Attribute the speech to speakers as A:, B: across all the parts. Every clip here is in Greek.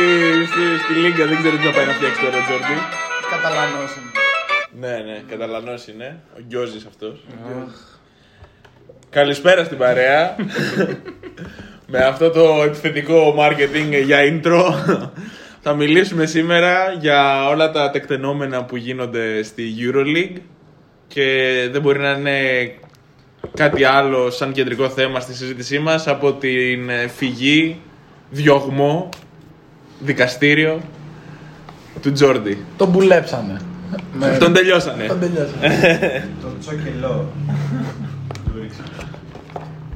A: Στη, στη, στη Λίγκα δεν ξέρω τι θα πάει να φτιάξει τώρα Τζόρντι.
B: Καταλανός είναι.
A: Ναι, ναι, καταλανός είναι. Ο Γκιόζης αυτός. Καλησπέρα στην παρέα. Με αυτό το επιθετικό marketing για intro θα μιλήσουμε σήμερα για όλα τα τεκτενόμενα που γίνονται στη EuroLeague και δεν μπορεί να είναι κάτι άλλο σαν κεντρικό θέμα στη συζήτησή μας από την ε, φυγή, διωγμό, δικαστήριο του Τζόρντι.
B: Τον μπουλέψανε. Με-
A: Τον τελειώσανε.
B: Τον τελειώσανε.
C: Το τσόκελό.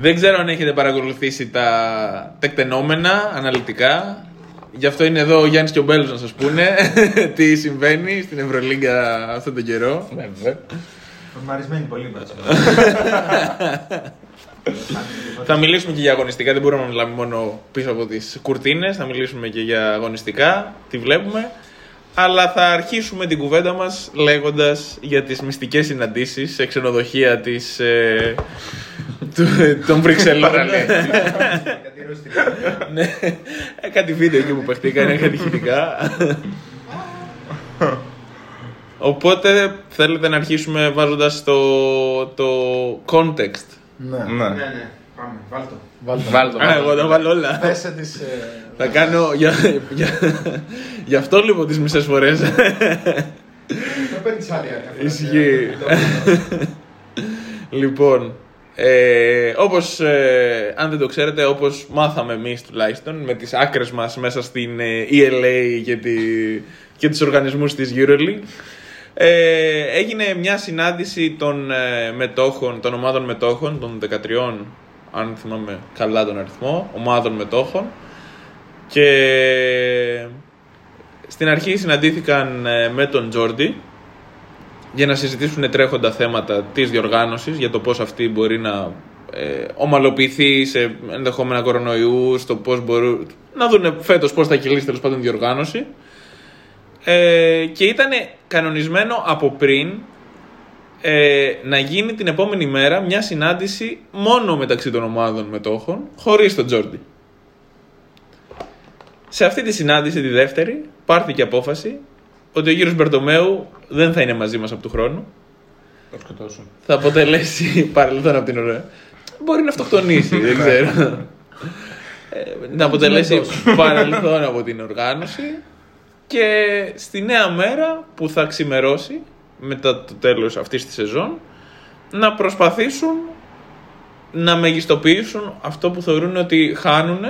A: Δεν ξέρω αν έχετε παρακολουθήσει τα τεκτενόμενα αναλυτικά. Γι' αυτό είναι εδώ ο Γιάννης και ο Μπέλος να σας πούνε τι συμβαίνει στην Ευρωλίγκα αυτόν τον καιρό.
B: Βέβαια.
C: Φορμαρισμένοι πολύ μπάτσο.
A: Θα μιλήσουμε και για αγωνιστικά, δεν μπορούμε να μιλάμε μόνο πίσω από τις κουρτίνες, θα μιλήσουμε και για αγωνιστικά, τι βλέπουμε. Αλλά θα αρχίσουμε την κουβέντα μας λέγοντας για τις μυστικές συναντήσεις σε ξενοδοχεία της, ε, του, των Βρυξελών. ναι, ε, κάτι βίντεο εκεί που παιχτήκαν, είναι κάτι ηχητικά. Οπότε θέλετε να αρχίσουμε βάζοντας το, το context.
B: Ναι.
C: Ναι, ναι. Πάμε, βάλ' το.
B: Βάλτε.
D: Βάλτε
A: Α, εγώ τα βάλω όλα.
B: Πέσε τις... ε,
A: Θα κάνω για, για, γι' αυτό λοιπόν τις μισές φορές.
C: Το παίρνεις άλλη άκρη.
A: Ισχύει. λοιπόν, ε, όπως, ε, αν δεν το ξέρετε, όπως μάθαμε εμείς τουλάχιστον, με τις άκρες μας μέσα στην ε, ELA και, τη, και τους οργανισμούς της EuroLeague, ε, έγινε μια συνάντηση των ε, μετόχων, των ομάδων μετόχων, των 13, αν θυμάμαι καλά τον αριθμό, ομάδων μετόχων, και στην αρχή συναντήθηκαν ε, με τον Τζόρντι για να συζητήσουν τρέχοντα θέματα της διοργάνωσης για το πώς αυτή μπορεί να ε, ομαλοποιηθεί σε ενδεχόμενα κορονοϊούς, στο πώς μπορούν να δουν φέτος πώς θα κυλήσει τέλος πάντων η διοργάνωση. Ε, και ήταν κανονισμένο από πριν ε, να γίνει την επόμενη μέρα μια συνάντηση μόνο μεταξύ των ομάδων μετόχων, χωρίς τον Τζόρντι. Σε αυτή τη συνάντηση, τη δεύτερη, πάρθηκε απόφαση ότι ο κύριος Μπερτομέου δεν θα είναι μαζί μας από του χρόνου.
D: Το σκοτώσουν.
A: Θα αποτελέσει παρελθόν από την ωραία. Μπορεί να αυτοκτονήσει, δεν ξέρω. Ε, να αποτελέσει παρελθόν από την οργάνωση και στη νέα μέρα που θα ξημερώσει μετά το τέλος αυτής της σεζόν να προσπαθήσουν να μεγιστοποιήσουν αυτό που θεωρούν ότι χάνουν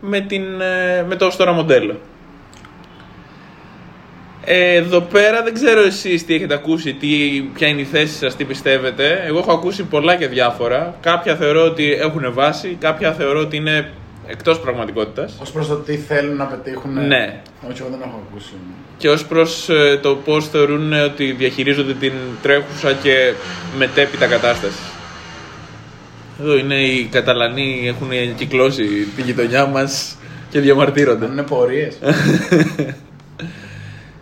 A: με, την, ε, με το ως τώρα μοντέλο. Ε, εδώ πέρα δεν ξέρω εσείς τι έχετε ακούσει, τι, ποια είναι η θέση σας, τι πιστεύετε. Εγώ έχω ακούσει πολλά και διάφορα. Κάποια θεωρώ ότι έχουν βάση, κάποια θεωρώ ότι είναι εκτός πραγματικότητας.
B: Ως προς το τι θέλουν να πετύχουν.
A: Ναι.
B: Όχι, εγώ δεν έχω ακούσει.
A: Και ως προς ε, το πώς θεωρούν ότι διαχειρίζονται την τρέχουσα και μετέπειτα κατάσταση. Εδώ είναι οι Καταλανοί, έχουν κυκλώσει τη γειτονιά μας και διαμαρτύρονται.
B: Αν είναι πορείες.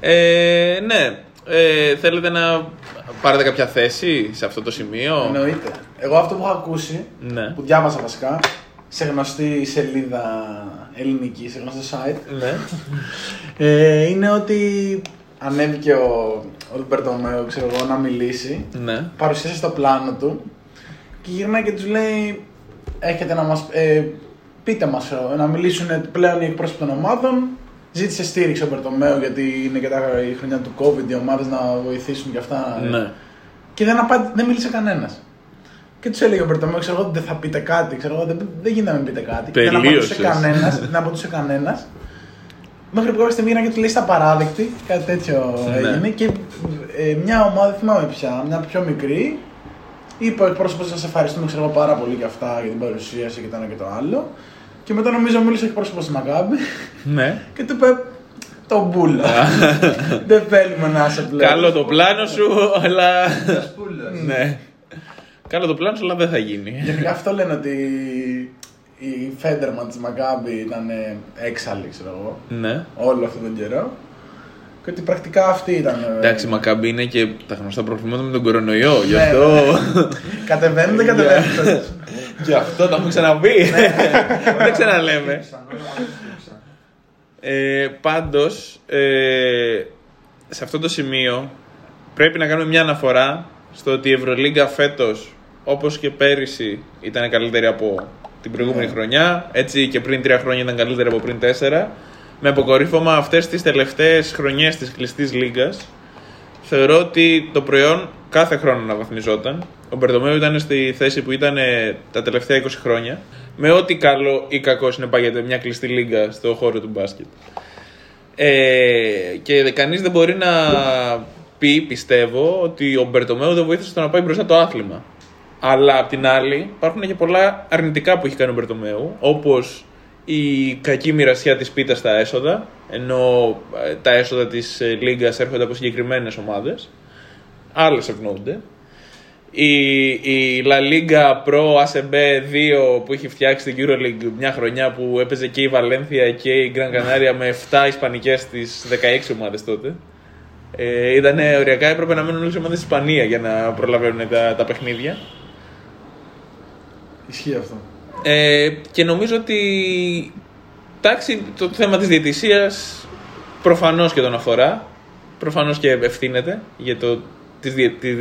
A: Ε, ναι. Ε, θέλετε να πάρετε κάποια θέση σε αυτό το σημείο;
B: Εννοείται. Εγώ αυτό που έχω ακούσει,
A: Ναι.
B: που διάβασα βασικά, σε γνωστή σελίδα ελληνική, σε γνωστό site,
A: Ναι.
B: ε, είναι ότι ανέβηκε ο, ο Μπερτομέο, ξέρω εγώ, να μιλήσει.
A: ναι.
B: Παρουσίασε το πλάνο του Και γυρνάει και τους λέει: Έχετε να μας. Ε, πείτε μας, να μιλήσουν πλέον οι εκπρόσωποι των ομάδων. Ζήτησε στήριξη ο Μπερτομέο γιατί είναι και τα, η χρονιά του COVID, οι ομάδες να βοηθήσουν και αυτά.
A: Ναι.
B: Και δεν, απάντη, δεν μίλησε κανένας. Και τους έλεγε ο Μπερτομέο, ξέρω εγώ ότι δεν θα πείτε κάτι, ξέρω εγώ, δεν, δεν γίνεται να μην πείτε κάτι. Και δεν απαντούσε
A: Τελείωσες.
B: κανένας. δεν απαντούσε κανένας. Μέχρι που κάποια στιγμή πήγαιναν και του λέει στα παράδεκτη, κάτι τέτοιο
A: Ναι.
B: έγινε. Και ε, μια ομάδα, δεν θυμάμαι πια, μια πιο μικρή, είπε ο εκπρόσωπος σας ευχαριστούμε ξέρω εγώ, πάρα πολύ για αυτά, για την παρουσίαση και το ένα και το άλλο. Και μετά νομίζω μίλησε ο εκπρόσωπος της Μαγκάμπη
A: ναι.
B: και του είπε το μπούλα. δεν θέλουμε να είσαι πλέον.
A: Καλό το πλάνο σου, αλλά.
C: Πούλας.
A: ναι. Καλό το πλάνο σου, αλλά δεν θα γίνει.
B: Γενικά αυτό λένε ότι η Φέντερμαν της Μαγκάμπη ήταν ε, έξαλλη, ξέρω εγώ,
A: ναι.
B: όλο αυτόν τον καιρό. Και ότι πρακτικά αυτή ήταν. ε,
A: Εντάξει, η Μακάμπη είναι και τα γνωστά προβλήματα με τον κορονοϊό. Γι'
B: Ναι,
A: αυτό.
B: Κατεβαίνουν, δεν κατεβαίνουν.
A: Γι' αυτό το έχουμε ξαναπεί. Δεν ξαναλέμε. Ε, πάντως, ε, σε αυτό το σημείο πρέπει να κάνουμε μια αναφορά στο ότι η Ευρωλίγκα φέτος, όπως και πέρυσι, ήταν καλύτερη από την προηγούμενη
B: Ναι.
A: χρονιά. Έτσι και πριν τρία χρόνια ήταν καλύτερη από πριν τέσσερα. Με αποκορύφωμα αυτές τις τελευταίες χρονιές της κλειστής λίγκας, θεωρώ ότι το προϊόν κάθε χρόνο αναβαθμιζόταν. Ο Μπερτομέου ήταν στη θέση που ήταν ε, τα τελευταία 20 χρόνια. Με ό,τι καλό ή κακό συνεπάγεται μια κλειστή λίγκα στο χώρο του μπάσκετ. Ε, και κανείς δεν μπορεί να πει, πιστεύω, ότι ο Μπερτομέου δεν βοήθησε στο να πάει μπροστά το άθλημα. Αλλά απ' την άλλη υπάρχουν και πολλά αρνητικά που έχει κάνει ο Μπερτομέου, όπως η κακή μοιρασιά της πίτας στα έσοδα, ενώ ε, τα έσοδα της ε, Λίγκας έρχονται από συγκεκριμένες ομάδες. Άλλες ευνοούνται. Η, η La Liga Pro ACB 2 που έχει φτιάξει την EuroLeague μια χρονιά που έπαιζε και η Βαλένθια και η Gran Canaria με 7 Ισπανικές στις 16 ομάδες τότε. Ε, ήταν οριακά έπρεπε να μένουν όλες οι ομάδες στη Ισπανία για να προλαβαίνουν τα, τα παιχνίδια.
B: Ισχύει αυτό.
A: Ε, και νομίζω ότι εντάξει, το θέμα της διαιτησίας προφανώς και τον αφορά. Προφανώς και ευθύνεται για το τις διε, τι,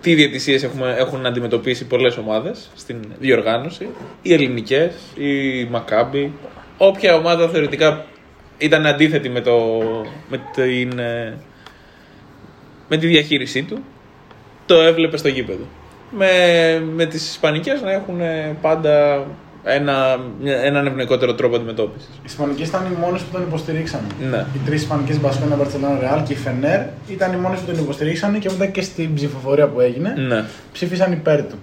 A: τι διαιτησίες έχουμε, έχουν αντιμετωπίσει πολλές ομάδες στην διοργάνωση. Οι ελληνικές, η Μακάμπη. Όποια ομάδα θεωρητικά ήταν αντίθετη με, το, με, την, ε, με τη διαχείρισή του, το έβλεπε στο γήπεδο. Με, με τις Ισπανικές να έχουν πάντα ένα, μια- έναν ευνοϊκότερο τρόπο αντιμετώπισης.
B: Οι Ισπανικές ήταν οι μόνες που τον υποστηρίξαν.
A: Ναι.
B: Οι τρεις Ισπανικές Μπασκόνα, Μπαρσελόνα, Ρεάλ και η Φενέρ ήταν οι μόνες που τον υποστηρίξαν και μετά και στην ψηφοφορία που έγινε
A: Ναι,
B: ψήφισαν υπέρ του.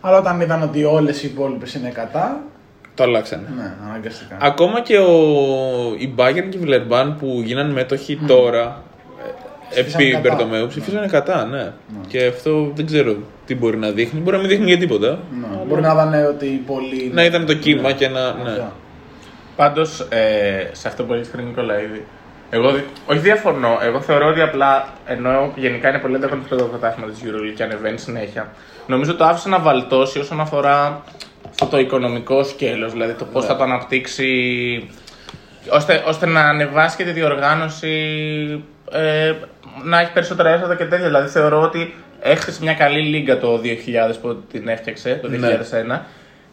B: Αλλά όταν είδαν ότι όλες οι υπόλοιπες είναι κατά,
A: το αλλάξανε.
B: ναι, αναγκαστικά.
A: Ακόμα και ο, η Bayern και η Villeurbanne που γίνανε μέτοχοι τώρα ε,
B: Ψήφισαν
A: επί
B: κατά.
A: Μπερτομέου ψηφίσανε κατά, ναι. Και αυτό δεν ξέρω τι μπορεί να δείχνει. Μπορεί να μην δείχνει για τίποτα.
B: Ναι. Μπορεί να δανε ότι πολύ.
A: Να ήταν το κύμα και να. Ναι.
B: Αυτό.
D: Πάντως, ε, σε αυτό που έχεις πει ο Νικολαίδη, εγώ δι- όχι διαφωνώ. Εγώ θεωρώ ότι απλά ενώ γενικά είναι πολύ ανταγωνιστικό το πρωτάθλημα της EuroLeague και ανεβαίνει συνέχεια, νομίζω το άφησε να βαλτώσει όσον αφορά αυτό το οικονομικό σκέλος, δηλαδή το πώς θα το αναπτύξει ώστε, ώστε να ανεβάσει και τη διοργάνωση ε, να έχει περισσότερα έσοδα και τέτοια. Δηλαδή θεωρώ ότι έχτισε μια καλή λίγα το 2000 που την έφτιαξε, το 2001.
A: Ναι.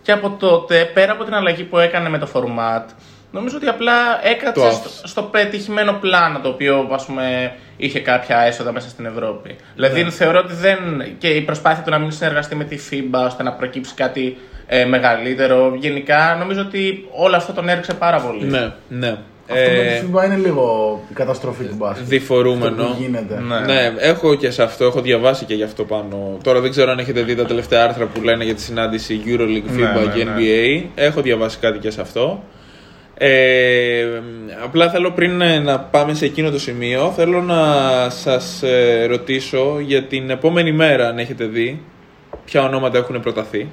D: Και από τότε, πέρα από την αλλαγή που έκανε με το format, νομίζω ότι απλά
A: Το
D: έκατσε
A: άφησε.
D: στο, στο πετυχημένο πλάνο το οποίο ας πούμε, είχε κάποια έσοδα μέσα στην Ευρώπη. Δηλαδή
A: Ναι.
D: θεωρώ ότι δεν. και η προσπάθεια του να μην συνεργαστεί με τη FIBA ώστε να προκύψει κάτι ε, μεγαλύτερο. Γενικά νομίζω ότι όλο αυτό τον έριξε πάρα πολύ.
A: Ναι, ναι.
B: Αυτό με
A: Ε,
B: τη FIBA είναι λίγο η καταστροφή του μπάσκετ.
A: διφορούμενο.
B: Αυτό που γίνεται.
D: Ναι.
A: Ναι, έχω και σε αυτό, έχω διαβάσει και γι' αυτό πάνω. Τώρα δεν ξέρω αν έχετε δει τα τελευταία άρθρα που λένε για τη συνάντηση EuroLeague,
D: Ναι,
A: FIBA
D: ναι,
A: και
D: ναι.
A: NBA. Έχω διαβάσει κάτι και σε αυτό. Ε, απλά θέλω πριν ε, να πάμε σε εκείνο το σημείο, θέλω να σας ε, ρωτήσω για την επόμενη μέρα, αν έχετε δει, ποια ονόματα έχουν προταθεί.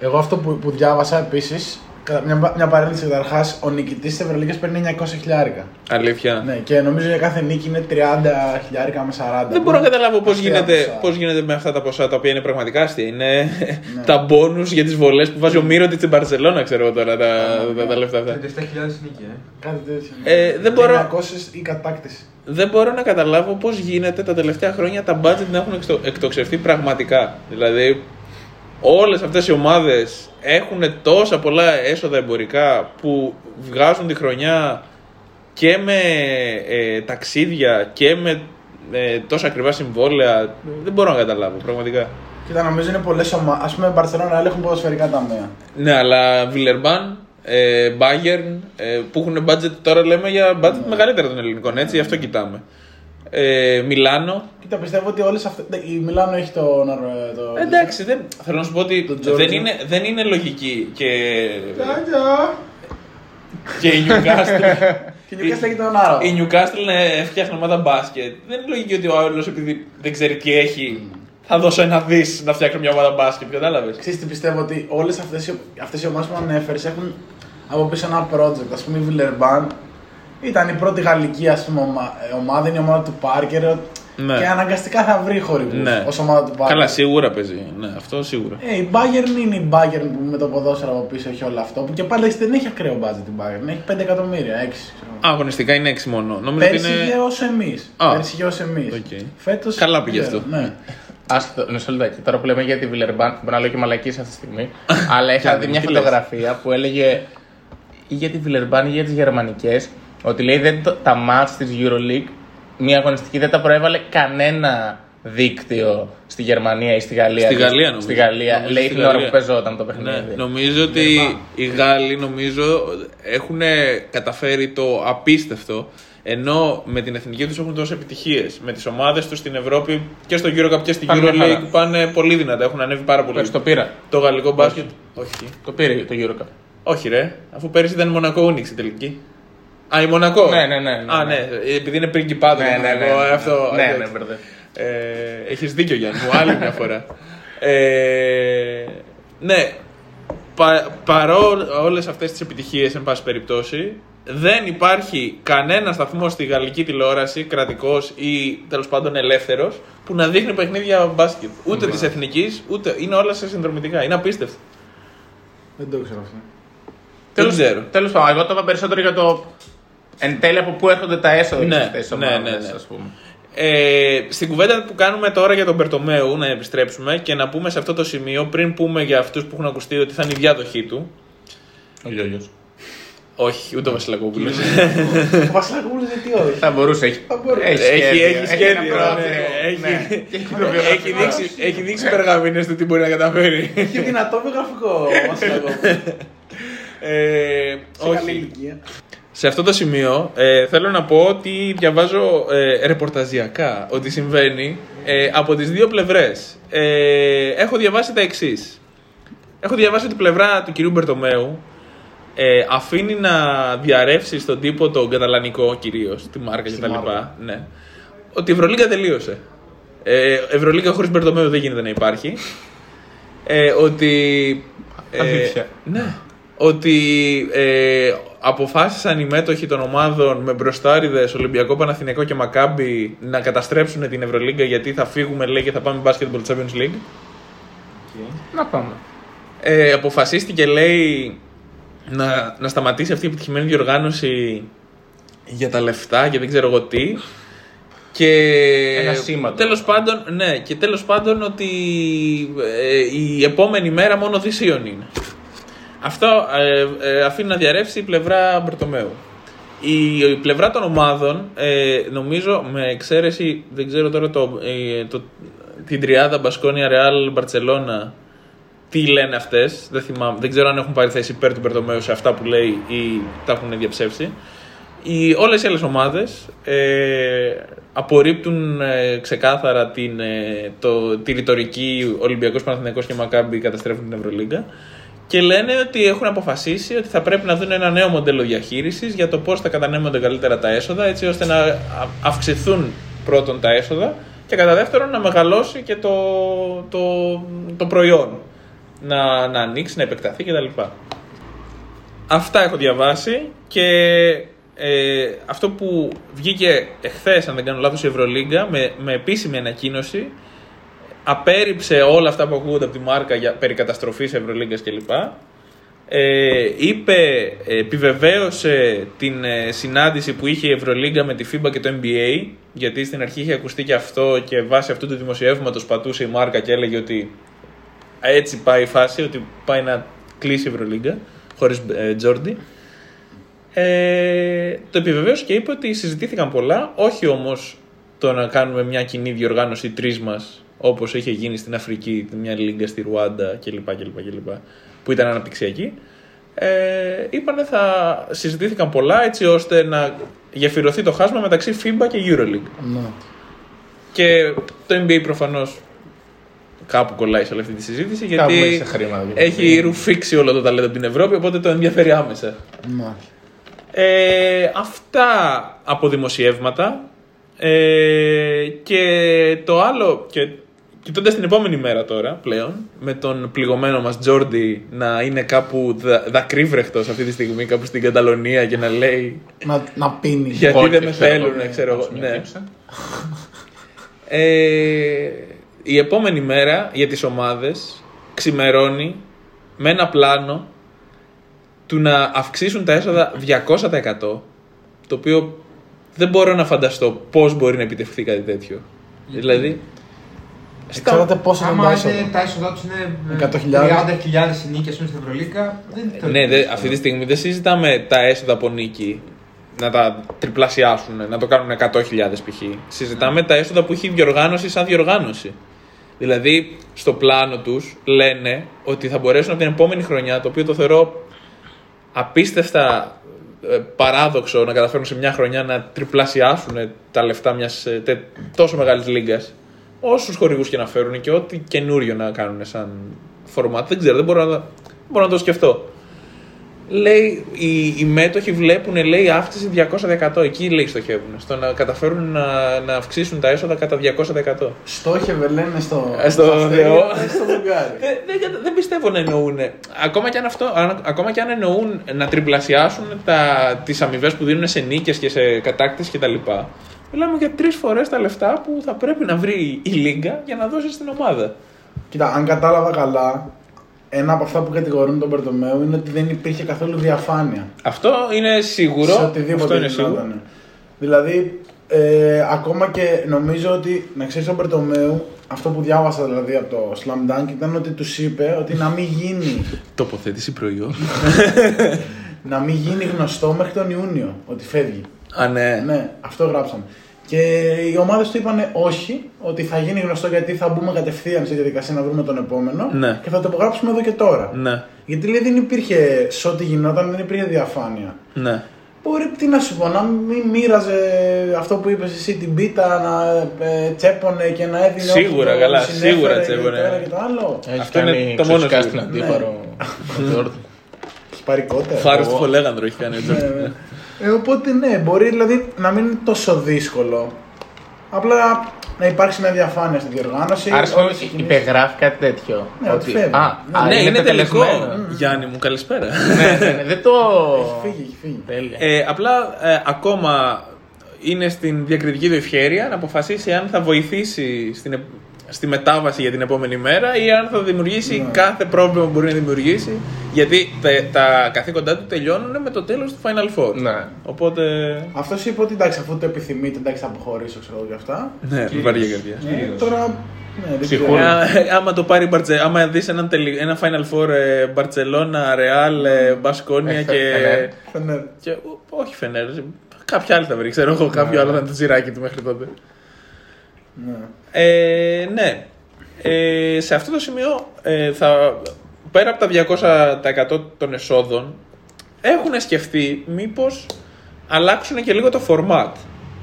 B: Εγώ αυτό που, που διάβασα επίσης, μια, μια παρένθεση καταρχάς, ο νικητής της Ευρωλίγα παίρνει 900 χιλιάρικα.
A: Αλήθεια.
B: Ναι, και νομίζω για κάθε νίκη είναι 30 χιλιάρικα με 40.
A: Δεν μπορώ να καταλάβω πώς
B: Αστεία
A: γίνεται,
B: ποσά.
A: πώς γίνεται με αυτά τα ποσά τα οποία είναι πραγματικά αστεία. Είναι τα μπόνους για τις βολές που βάζει ο Μύρο στην Παρσελώνα, ξέρω εγώ τώρα τα, τα, τα λεφτά αυτά.
C: 37.000 νίκη, ε.
B: Κάτι τέτοιο. ναι.
A: Ε, δεν
B: Και
A: μπορώ-
B: 900 η κατάκτηση.
A: Δεν μπορώ να καταλάβω πώς γίνεται τα τελευταία χρόνια τα budget να έχουν εκτο- εκτοξευθεί πραγματικά. Δηλαδή, όλες αυτές οι ομάδες έχουν τόσα πολλά έσοδα εμπορικά που βγάζουν τη χρονιά και με ε, ταξίδια και με ε, τόσα ακριβά συμβόλαια. Δεν μπορώ να καταλάβω πραγματικά.
B: Κοίτα, νομίζω είναι πολλές ομάδε. Α πούμε, Μπαρσελόνα έχουν ποδοσφαιρικά ταμεία.
A: Ναι, αλλά Βιλερμπάν, ε, Bayern, ε, που έχουν budget τώρα λέμε για budget μεγαλύτερα των ελληνικών, έτσι, γι' αυτό κοιτάμε. Ε, Μιλάνο.
B: Κοίτα, πιστεύω ότι όλες αυτέ. Η Μιλάνο έχει το. Νορ- το...
A: Εντάξει, δεν, θέλω να σου πω ότι
B: Τον Τζόρτζο.
A: δεν είναι, δεν είναι λογική και, και η Newcastle.
B: Και η Newcastle έχει τον Άρα.
A: Η Newcastle ναι, φτιάχνει ομάδα μπάσκετ. Δεν είναι λογική ότι ο άλλο επειδή δεν ξέρει τι έχει, θα δώσω ένα δις να φτιάξω μια ομάδα μπάσκετ. Κατάλαβες;
B: Ξέρεις τι πιστεύω ότι όλες αυτές αυτές οι ομάδες που ανέφερες έχουν από πίσω ένα project. Α πούμε η Βιλερμπάν ήταν η πρώτη γαλλική ας πούμε, ομα- ομάδα, είναι η ομάδα του Πάρκερ.
A: Ναι.
B: Και αναγκαστικά θα βρει χορηγούς
A: Ναι.
B: ως ομάδα του Πάρκερ.
A: Καλά, σίγουρα παίζει. Ναι, αυτό σίγουρα.
B: Ε, η Bayern είναι η Bayern που με το ποδόσφαιρο από πίσω έχει όλο αυτό. Που και πάλι δεν έχει ακραίο budget την Bayern. Έχει 5 εκατομμύρια, 6. ξέρω.
A: Α, αγωνιστικά είναι 6 μόνο. Νομίζω ότι
B: Πέρσι είχε
A: είναι.
B: όσο εμείς.
A: Α.
B: Πέρσι είχε όσο εμείς.
A: Οκ.
B: Φέτος,
A: Καλά πήγε
B: δεν
A: αυτό.
B: ξέρω, Ναι.
D: Άστο, μισό λεπτάκι. Τώρα που λέμε για τη Βιλερμπάν, μπορώ να λέω και μαλακία αυτή τη στιγμή. αλλά είχα
A: Κάντε,
D: δει μια
A: τι λες.
D: φωτογραφία που έλεγε ή για τη Βιλερμπάν ή για τις γερμανικές. Ότι λέει δεν, το- τα ματς της Euroleague, μια αγωνιστική δεν τα προέβαλε κανένα δίκτυο στη Γερμανία ή στη Γαλλία.
A: Στη Γαλλία νομίζω.
D: Στη Γαλλία.
A: Νομίζω
D: λέει
A: στη
D: την ώρα
A: Γαλλία.
D: που παίζονταν το
A: Ναι,
D: παιχνίδι.
A: νομίζω ότι οι Γάλλοι νομίζω έχουν καταφέρει το απίστευτο ενώ με την εθνική τους έχουν τόσε επιτυχίες. Με τις ομάδες τους στην Ευρώπη και στο Eurocup και στην
D: Πάνε μια
A: Euroleague
D: χαρά.
A: πάνε πολύ δυνατά. Έχουν ανέβει πάρα πολύ.
D: Πέρσι το πήρα.
A: Το γαλλικό μπάσκετ. Όχι.
D: Το πήρε το Eurocup.
A: Όχι, ρε. Αφού πέρυσι ήταν Μονακό Ούνιξ η τελική. Α, η Μονακό.
D: Ναι, ναι, ναι, ναι,
A: Α,
D: ναι.
A: ναι. Επειδή είναι πριγκιπάτο.
D: Ναι,
A: το
D: ναι, ναι,
A: Μονακό,
D: ναι,
A: Αυτό,
D: ναι,
A: εντάξει.
D: ναι, μπερδεύτηκα.
A: Ε, έχεις δίκιο Γιάννη μου, άλλη μια φορά. Ε, ναι, πα, παρόλο όλες αυτές τις επιτυχίες, εν πάση περιπτώσει, δεν υπάρχει κανένα σταθμό στη γαλλική τηλεόραση, κρατικός ή τέλος πάντων ελεύθερος, που να δείχνει παιχνίδια μπάσκετ. Ούτε της εθνικής, ούτε. Είναι όλα σε συνδρομητικά. Είναι απίστευτο.
B: Δεν το ξέρω αυτό.
A: Δεν ξέρω.
D: Τέλος πάντων, εγώ το είπα περισσότερο για το εν τέλει από πού έρχονται τα έσοδα
A: Ναι,
D: για αυτές τις
A: ναι,
D: ομάδες,
A: ναι, ναι.
D: ας πούμε.
A: Ε, στην κουβέντα που κάνουμε τώρα για τον Μπερτομέου, να επιστρέψουμε και να πούμε σε αυτό το σημείο, πριν πούμε για αυτούς που έχουν ακουστεί ότι θα είναι η διάδοχή του.
D: Ο Γιώργος.
A: Όχι, ούτε ο Βασιλακόπουλο.
B: Ο Βασιλακόπουλο γιατί όχι.
D: Θα μπορούσε, έχει,
B: Θα μπορούσε.
D: έχει
A: Έχει,
D: σχέδιο.
A: έχει σχέδιο.
D: ένα πρόγραμμα.
A: ναι, έχει,
D: Ναι. Και έχει το
A: έχει,
D: βιογραφικό.
A: δείξει, έχει δείξει περγαμίνες του τι μπορεί να καταφέρει.
B: Έχει δυνατό βιογραφικό ο Βασιλακόπουλο.
A: Ε,
B: Σε καλή
A: όχι.
B: Ηλικία.
A: Σε αυτό το σημείο ε, θέλω να πω ότι διαβάζω ε, ρεπορταζιακά ότι συμβαίνει ε, από τις δύο πλευρές. Ε, έχω διαβάσει τα εξής. Έχω διαβάσει την πλευρά του κυρίου Μπερτομέου ε, αφήνει να διαρρεύσει στον τύπο το καταλανικό κυρίως, τη μάρκα κτλ.
B: μάρκα.
A: Ναι. Ότι η Ευρωλίγκα τελείωσε. Ε, Ευρωλίγκα χωρίς Μπερτομέου δεν γίνεται να υπάρχει. Ε, ότι. ε,
D: Αλήθεια.
A: ναι. Ότι ε, αποφάσισαν οι μέτοχοι των ομάδων με μπροστάριδες Ολυμπιακό, Παναθηναϊκό και Μακάμπι να καταστρέψουν την Ευρωλίγκα γιατί θα φύγουμε λέει και θα πάμε Basketball Champions League;
D: Να πάμε.
A: Ε, αποφασίστηκε λέει να, να σταματήσει αυτή η επιτυχημένη διοργάνωση για τα λεφτά και δεν ξέρω εγώ τι. Και
D: Ένα σήμα το
A: τέλος πάντων, ναι, και τέλος πάντων ότι ε, η επόμενη μέρα μόνο δυσίων είναι. Αυτό ε, ε, αφήνει να διαρρεύσει η πλευρά Μπερτομέου. Η, η πλευρά των ομάδων, ε, νομίζω με εξαίρεση, δεν ξέρω τώρα το, ε, το, την τριάδα Μπασκόνια, Ρεάλ, Μπαρτσελώνα, τι λένε αυτές. Δεν, θυμάμαι, δεν ξέρω αν έχουν πάρει θέση υπέρ του Μπερτομέου σε αυτά που λέει ή τα έχουν διαψεύσει. Οι, όλες οι άλλες ομάδες ε, απορρίπτουν ε, ξεκάθαρα την, ε, το, τη ρητορική Ολυμπιακός Παναθηναϊκός και Μακάμπι καταστρέφουν την Ευρωλίγκα και λένε ότι έχουν αποφασίσει ότι θα πρέπει να δουν ένα νέο μοντέλο διαχείρισης για το πώς θα κατανέμονται καλύτερα τα έσοδα έτσι ώστε να α- αυξηθούν πρώτον τα έσοδα και κατά δεύτερον να μεγαλώσει και το, το, το προϊόν να, να ανοίξει, να επεκταθεί κτλ. Αυτά έχω διαβάσει και ε, αυτό που βγήκε εχθές, αν δεν κάνω λάθος, η Ευρωλίγκα με, με επίσημη ανακοίνωση απέρριψε όλα αυτά που ακούγονται από τη μάρκα για, περί καταστροφής Ευρωλίγκας κλπ. Ε, είπε, ε, επιβεβαίωσε την ε, συνάντηση που είχε η Ευρωλίγκα με τη FIBA και το NBA γιατί στην αρχή είχε ακουστεί και αυτό και βάσει αυτού του δημοσιεύματος πατούσε η μάρκα και έλεγε ότι έτσι πάει η φάση, ότι πάει να κλείσει η Ευρωλίγκα χωρίς ε, Τζόρντι. Ε, το επιβεβαίωσε και είπε ότι συζητήθηκαν πολλά, όχι όμως το να κάνουμε μια κοινή διοργάνωση τρεις μας, όπως είχε γίνει στην Αφρική, μια λίγκα στη Ρουάντα κλπ. κλπ, κλπ που ήταν αναπτυξιακή. Ε, είπανε θα συζητήθηκαν πολλά έτσι ώστε να γεφυρωθεί το χάσμα μεταξύ FIBA και EuroLeague.
B: Ναι.
A: Και το NBA προφανώς κάπου κολλάει σε όλη αυτή τη συζήτηση
D: Κάπου
A: γιατί
D: έχει χρήματα για το
A: έχει ρουφήξει όλο το ταλέντο από την Ευρώπη οπότε το ενδιαφέρει άμεσα.
B: Ναι.
A: Ε, αυτά από δημοσιεύματα ε, και το άλλο και κοιτώντας την επόμενη μέρα τώρα πλέον με τον πληγωμένο μας Τζόρντι να είναι κάπου δα, δακρύβρεχτος αυτή τη στιγμή κάπου στην Καταλωνία και να λέει
B: Να, να πίνει.
A: γιατί
D: Κόκκι,
A: δεν με
D: ξέρω
A: θέλουν
D: εγώ,
A: ξέρω εγώ
D: όπως με
A: ναι.
D: κύψε.
A: Ε, η επόμενη μέρα για τις ομάδες ξημερώνει με ένα πλάνο του να αυξήσουν τα έσοδα 200% το οποίο δεν μπορώ να φανταστώ πώς μπορεί να επιτευχθεί κάτι τέτοιο. Δηλαδή,
B: Ξέρετε πόσο είναι τα
C: Άμα
B: έσοδα.
C: είναι, τα έσοδα τους είναι
B: 100.000.
C: 30.000 η νίκη ας πούμε, στην Ευρωλίκα, δεν είναι
A: ναι, δε, αυτή τη στιγμή δεν συζητάμε τα έσοδα από νίκη να τα τριπλασιάσουν, να το κάνουν 100.000 π.χ. Συζητάμε τα έσοδα που έχει η διοργάνωση σαν διοργάνωση. Δηλαδή, στο πλάνο τους λένε ότι θα μπορέσουν από την επόμενη χρονιά, το οποίο το θεωρώ απίστευτα ε, παράδοξο να καταφέρουν σε μια χρονιά να τριπλασιάσουν τα λεφτά μιας ε, τε- τόσο μεγάλης λίγκας όσους χορηγούς και να φέρουν και ό,τι καινούριο να κάνουν σαν φορμάτ. Δεν ξέρω, δεν μπορώ να, δεν μπορώ να το σκεφτώ. Λέει, οι, οι μέτοχοι βλέπουν λέει, αύξηση 200%. Εκεί λέει στοχεύουν. Στο να καταφέρουν να, να αυξήσουν τα έσοδα κατά 200%.
B: Στόχευε, λένε στο.
A: Ε, στο
B: στα αστέρια,
A: Θεό.
B: ε, στο ζευγάρι.
A: Δεν, δεν, κατα- δεν πιστεύω να εννοούν. Ακόμα και αν, αυτό, αν- ακόμα και αν εννοούν να τριπλασιάσουν τα, τις αμοιβές που δίνουν σε νίκες και σε κατάκτηση κτλ. Μιλάμε για τρεις φορές τα λεφτά που θα πρέπει να βρει η Λίγκα για να δώσει στην ομάδα.
B: Κοίτα, αν κατάλαβα καλά, ένα από αυτά που κατηγορούν τον Περτομέου είναι ότι δεν υπήρχε καθόλου διαφάνεια.
A: Αυτό είναι σίγουρο.
B: Σε οτιδήποτε
A: Αυτό είναι σίγουρο.
B: γινότανε. Δηλαδή, ε, ακόμα και νομίζω ότι, να ξέρεις τον Περτομέου, αυτό που διάβασα δηλαδή από το Slam Dunk ήταν ότι τους είπε ότι να μην γίνει,
A: Τοποθέτηση προϊόν.
B: να μην γίνει γνωστό μέχρι τον Ιούνιο ότι φεύγει.
A: Α, ναι.
B: Ναι, αυτό γράψαμε. Και οι ομάδες του είπαν όχι, ότι θα γίνει γνωστό γιατί θα μπούμε κατευθείαν στη διαδικασία να βρούμε τον επόμενο
A: Ναι.
B: και θα το υπογράψουμε εδώ και τώρα.
A: Ναι.
B: Γιατί λέει δεν υπήρχε σε ό,τι γινόταν, δεν υπήρχε διαφάνεια.
A: Ναι.
B: Μπορεί, τι να σου πω, να μην μοίραζε αυτό που είπες εσύ την πίτα, να ε, τσέπωνε και να έδινε
A: Σίγουρα,
B: όποιον
A: καλά,
B: συνέφερε
A: σίγουρα
B: και
A: τσέπωνε.
B: Το ένα και το άλλο.
D: Έχει
A: Αυτό είναι
D: κάνει
A: το μόνο
D: ξεσηκά
A: σίγουρο.
D: στην αντίπαρο. ο Τζόρντι.
B: Έχει πάρει κότερα.
A: Φάρος του Φολέγανδρο έχει κάνει έτσι.
B: Ναι, ναι. Ε, οπότε ναι, μπορεί δηλαδή να μην είναι τόσο δύσκολο. Απλά να υπάρξει μια διαφάνεια στη διοργάνωση.
D: Άρα
B: όλες οι
D: συγγνώμη,
B: κινήσεις.
D: υπεγράφει κάτι τέτοιο.
B: Ναι, ότι φεύγει.
D: Α, α,
A: ναι, είναι τελικό.
D: τελεσμένο.
A: Γιάννη μου, καλησπέρα.
D: ναι, ναι, ναι, δεν το.
B: Έχει φύγει, έχει φύγει.
D: Τέλεια.
A: Ε, απλά ε, ακόμα είναι στην διακριτική του ευχέρεια να αποφασίσει αν θα βοηθήσει στην, επ- στη μετάβαση για την επόμενη μέρα ή αν θα δημιουργήσει
B: Ναι.
A: κάθε πρόβλημα που μπορεί να δημιουργήσει. Γιατί τα, τα καθήκοντά του τελειώνουν με το τέλος του Final Four.
D: Ναι.
A: Οπότε.
B: Αυτός είπε ότι εντάξει, αφού το επιθυμείτε, εντάξει, θα αποχωρήσω ξέρω εγώ γι' αυτά.
A: Ναι, με βαριά καρδιά.
B: Ε, τώρα. Ναι, δεν ξέρω.
D: Ψυχούλα.
A: Ε, άμα το πάρει η Μπαρτζε, άμα δεις έναν τελι- ένα Final Four ε, Μπαρτσελώνα, Ρεάλ, ε, Μπασκόνια
D: Ε,
A: και,
D: Φενέρ.
B: Φενέρ.
A: και. ο- Όχι Φενέρ. Κάποια άλλη θα βρει. Ξέρω εγώ, κάποιο άλλο θα είναι το τσιράκι του μέχρι τότε.
B: Ναι.
A: Ε, ναι. Ε, σε αυτό το σημείο ε, θα, πέρα από τα 200% των εσόδων έχουν σκεφτεί μήπως αλλάξουν και λίγο το format.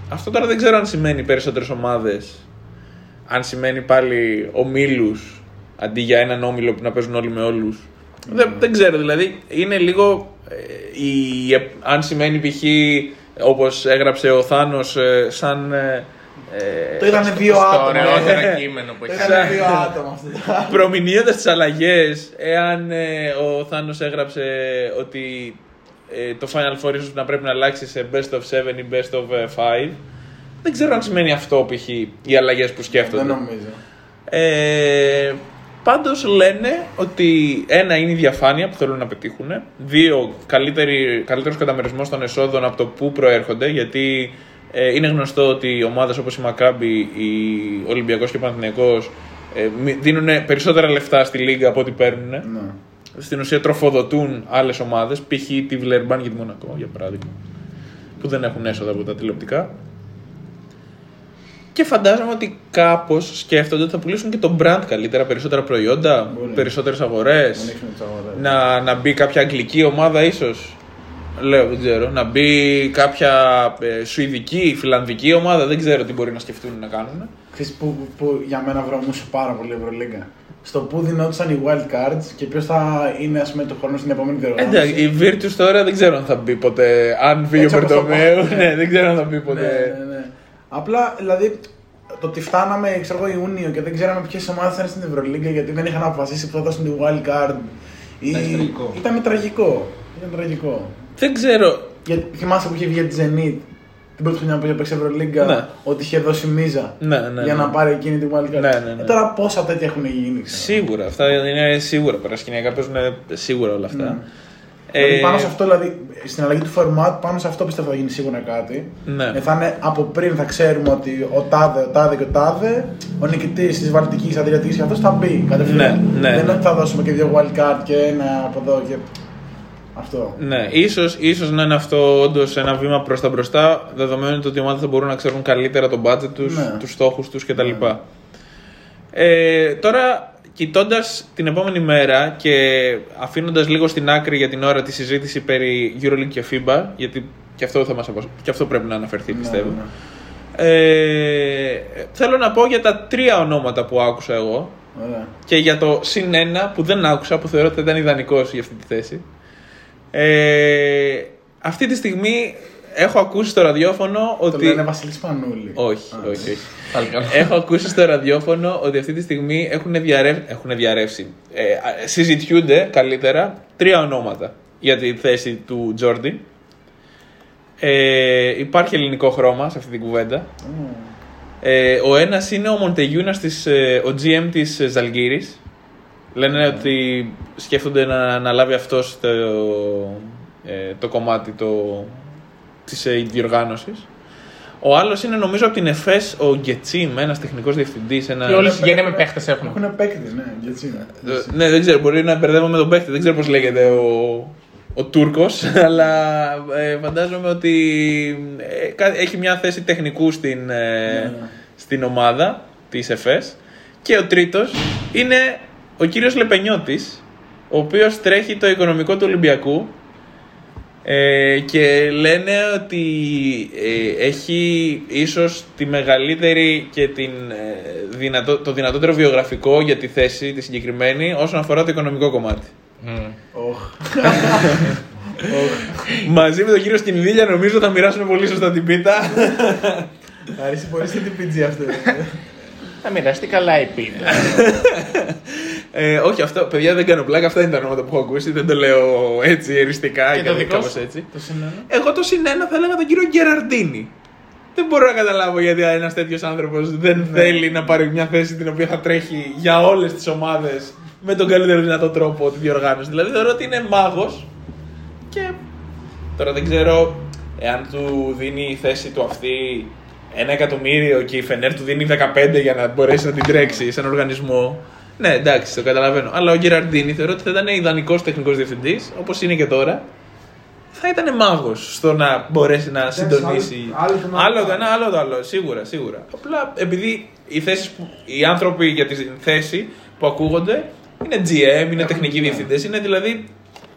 A: Αυτό τώρα δεν ξέρω αν σημαίνει περισσότερες ομάδες, αν σημαίνει πάλι ομίλους αντί για έναν όμιλο που να παίζουν όλοι με όλους. Δεν, δεν ξέρω, δηλαδή είναι λίγο ε, η, ε, αν σημαίνει π.χ. όπως έγραψε ο Θάνος ε, σαν ε, ε,
B: Το είδανε δύο
D: Στο
B: άτομα.
D: ωραιότερο κείμενο που
B: Το
D: έχεις.
B: είδανε δύο άτομα αυτό.
A: προμηνύοντας τις αλλαγές εάν ε, ο Θάνος έγραψε ότι ε, το Final Four ίσως να πρέπει να αλλάξει σε Best of 7 ή Best of ε, 5 δεν ξέρω αν σημαίνει αυτό π.χ. οι αλλαγές που σκέφτονται.
B: Δεν νομίζω.
A: Ε, πάντως λένε ότι ένα είναι η διαφάνεια που θέλουν να πετύχουν. Δύο, καλύτερη, καλύτερος καταμερισμός των εσόδων από το πού προέρχονται. Γιατί ε, είναι γνωστό ότι οι ομάδες όπως η Μακάμπη, η Ολυμπιακός και ο Παναθηναϊκός ε, δίνουν περισσότερα λεφτά στη λίγα από ό,τι παίρνουν.
B: Ναι.
A: Στην ουσία τροφοδοτούν άλλες ομάδες, π.χ. τη Βλερμπάν και τη Μονακό για παράδειγμα, που δεν έχουν έσοδα από τα τηλεοπτικά. Και φαντάζομαι ότι κάπως σκέφτονται ότι θα πουλήσουν και το brand καλύτερα, περισσότερα προϊόντα,
B: Μπορεί.
A: περισσότερες αγορές.
B: Να ανοίξουν τις αγορές.
A: Να, να μπει κάποια αγγλική ομάδα, ίσως. Λέω, δεν ξέρω. Να μπει κάποια ε, σουηδική, φιλανδική ομάδα, δεν ξέρω τι μπορεί να σκεφτούν να κάνουν.
B: Ξέρεις που, που για μένα βρωμούσε πάρα πολύ η Ευρωλίγκα. Στο που δινόντουσαν οι wild cards και ποιος θα είναι ας πούμε, το χρόνο στην επόμενη διοργάνωση.
A: Εντάξει, η Virtus τώρα δεν ξέρω αν θα μπει ποτέ. Αν βγει ο
B: Έτσι όπως το
A: Μπερτομέου,
B: πάει.
A: ναι, δεν ξέρω αν θα μπει
B: Ναι,
A: ποτέ.
B: ναι, ναι. Απλά δηλαδή το ότι φτάναμε ξέρω εγώ, Ιούνιο και δεν ξέραμε ποιες ομάδες θα είναι στην Ευρωλίγκα γιατί δεν είχαν αποφασίσει που θα δώσουν τη wild card. Ή...
C: Ήταν τραγικό.
B: Ήταν τραγικό. Ήταν τραγικό.
A: Δεν ξέρω.
B: Γιατί θυμάσαι που είχε βγει τη Zenit την πρώτη χρονιά που είχε παίξει Ευρωλίγκα
A: Ναι.
B: ότι είχε δώσει μίζα
A: Ναι, ναι,
B: για
A: ναι.
B: να πάρει εκείνη τη wild card.
A: Ναι, ναι, ναι.
B: Ε, τώρα πόσα τέτοια έχουν γίνει. ξέρω.
A: Σίγουρα, αυτά είναι σίγουρα. Παρασκηνιακά παίζουν σίγουρα όλα αυτά.
B: Ναι.
A: Ε,
B: Δηλαδή πάνω σε αυτό, δηλαδή, στην αλλαγή του format, πάνω σε αυτό πιστεύω θα γίνει σίγουρα κάτι.
A: Ναι.
B: Ε, θα είναι από πριν θα ξέρουμε ότι ο τάδε, ο τάδε και ο τάδε, ο νικητής της Βαλτικής, Αδριατικής και αυτός θα μπει κατευθείαν.
A: Ναι, ναι,
B: Δεν είναι
A: ναι.
B: ότι θα δώσουμε και δύο wild card και ένα από εδώ και. Αυτό.
A: Ναι, ίσως, ίσως να είναι αυτό όντως ένα βήμα προς τα μπροστά, δεδομένου ότι οι ομάδες θα μπορούν να ξέρουν καλύτερα τον budget τους,
B: Ναι.
A: τους στόχους τους κτλ. Ε, τώρα, κοιτώντας την επόμενη μέρα και αφήνοντας λίγο στην άκρη για την ώρα τη συζήτηση περί EuroLeague και FIBA, γιατί και αυτό, θα μας απασ... και αυτό πρέπει να αναφερθεί πιστεύω.
B: Ναι, ναι.
A: Ε, θέλω να πω για τα τρία ονόματα που άκουσα εγώ
B: Ωραία.
A: και για το συν ένα που δεν άκουσα, που θεωρώ ότι ήταν ιδανικός για αυτή τη θέση. Ε, αυτή τη στιγμή έχω ακούσει στο ραδιόφωνο
B: Το
A: ότι.
B: λένε Βασίλης Πανούλη.
A: Όχι,
B: Α,
A: όχι, όχι.
D: Πάλι καλά.
A: έχω ακούσει στο ραδιόφωνο ότι αυτή τη στιγμή έχουν, διαρρεύ... έχουν διαρρεύσει. Ε, α, συζητιούνται καλύτερα τρία ονόματα για τη θέση του Τζόρντι. Ε, υπάρχει ελληνικό χρώμα σε αυτή την κουβέντα. Ε, ο ένας είναι ο Μοντεγιούνας, ε, ο GM της Ζαλγκύρης. Λένε ότι σκέφτονται να, να λάβει αυτός το, ε, το κομμάτι το, της ε, διοργάνωσης. Ο άλλος είναι νομίζω από την ΕΦΕΣ ο Γκετσίμ, ένας τεχνικός διευθυντής. Ένα...
D: Και όλη η συγγένεια με παίχτες έχουν.
B: Έχουν παίκτη, ναι, γιατί είναι.
A: Ε, Ναι, δεν ξέρω, μπορεί να μπερδεύω με τον παίχτη, δεν ξέρω πώς λέγεται ο, ο Τούρκος, αλλά ε, φαντάζομαι ότι ε, κα- έχει μια θέση τεχνικού στην, ε, στην ομάδα της ΕΦΕΣ. Και ο τρίτος είναι ο κύριος Λεπενιώτης, ο οποίος τρέχει το οικονομικό του Ολυμπιακού ε, και λένε ότι ε, έχει ίσως τη μεγαλύτερη και την, ε, δυνατό, το δυνατότερο βιογραφικό για τη θέση τη συγκεκριμένη όσον αφορά το οικονομικό κομμάτι.
B: Οχ.
A: Μαζί με τον κύριο Σκινδύλια νομίζω θα μοιράσουμε πολύ σωστά την πίτα.
B: Αρέσει πολύ στην PG αυτό.
D: Θα μοιραστεί καλά η πίτα.
A: ε, όχι, αυτό, παιδιά δεν κάνω πλάκα, αυτά είναι τα ονόματα που έχω ακούσει, δεν το λέω έτσι εριστικά
D: Και το δικό
A: κάπως
D: σου;
A: έτσι.
B: Το συνένα;
A: Εγώ το συνένα θα έλεγα τον κύριο Γκεραρντίνη. Δεν μπορώ να καταλάβω γιατί ένας τέτοιος άνθρωπος δεν θέλει να πάρει μια θέση την οποία θα τρέχει για όλες τις ομάδες με τον καλύτερο δυνατό τρόπο τη διοργάνωση. Δηλαδή θεωρώ ότι είναι μάγος και τώρα δεν ξέρω εάν του δίνει η θέση του αυτή ένα εκατομμύριο και η Φενέρ του δίνει 15 για να μπορέσει να την τρέξει σε έναν οργανισμό. Ναι, εντάξει, το καταλαβαίνω. Αλλά ο Γκεραρντίνη θεωρώ ότι θα ήταν ιδανικός τεχνικός διευθυντής, όπως είναι και τώρα. Θα ήταν μάγος στο να μπορέσει να συντονίσει.
C: άλλο το
A: άλλο
C: άλλο.
A: το ένα, άλλο το άλλο. Σίγουρα, σίγουρα. Απλά επειδή οι, θέσεις που, οι άνθρωποι για τη θέση που ακούγονται είναι GM, είναι τεχνικοί διευθυντές, είναι δηλαδή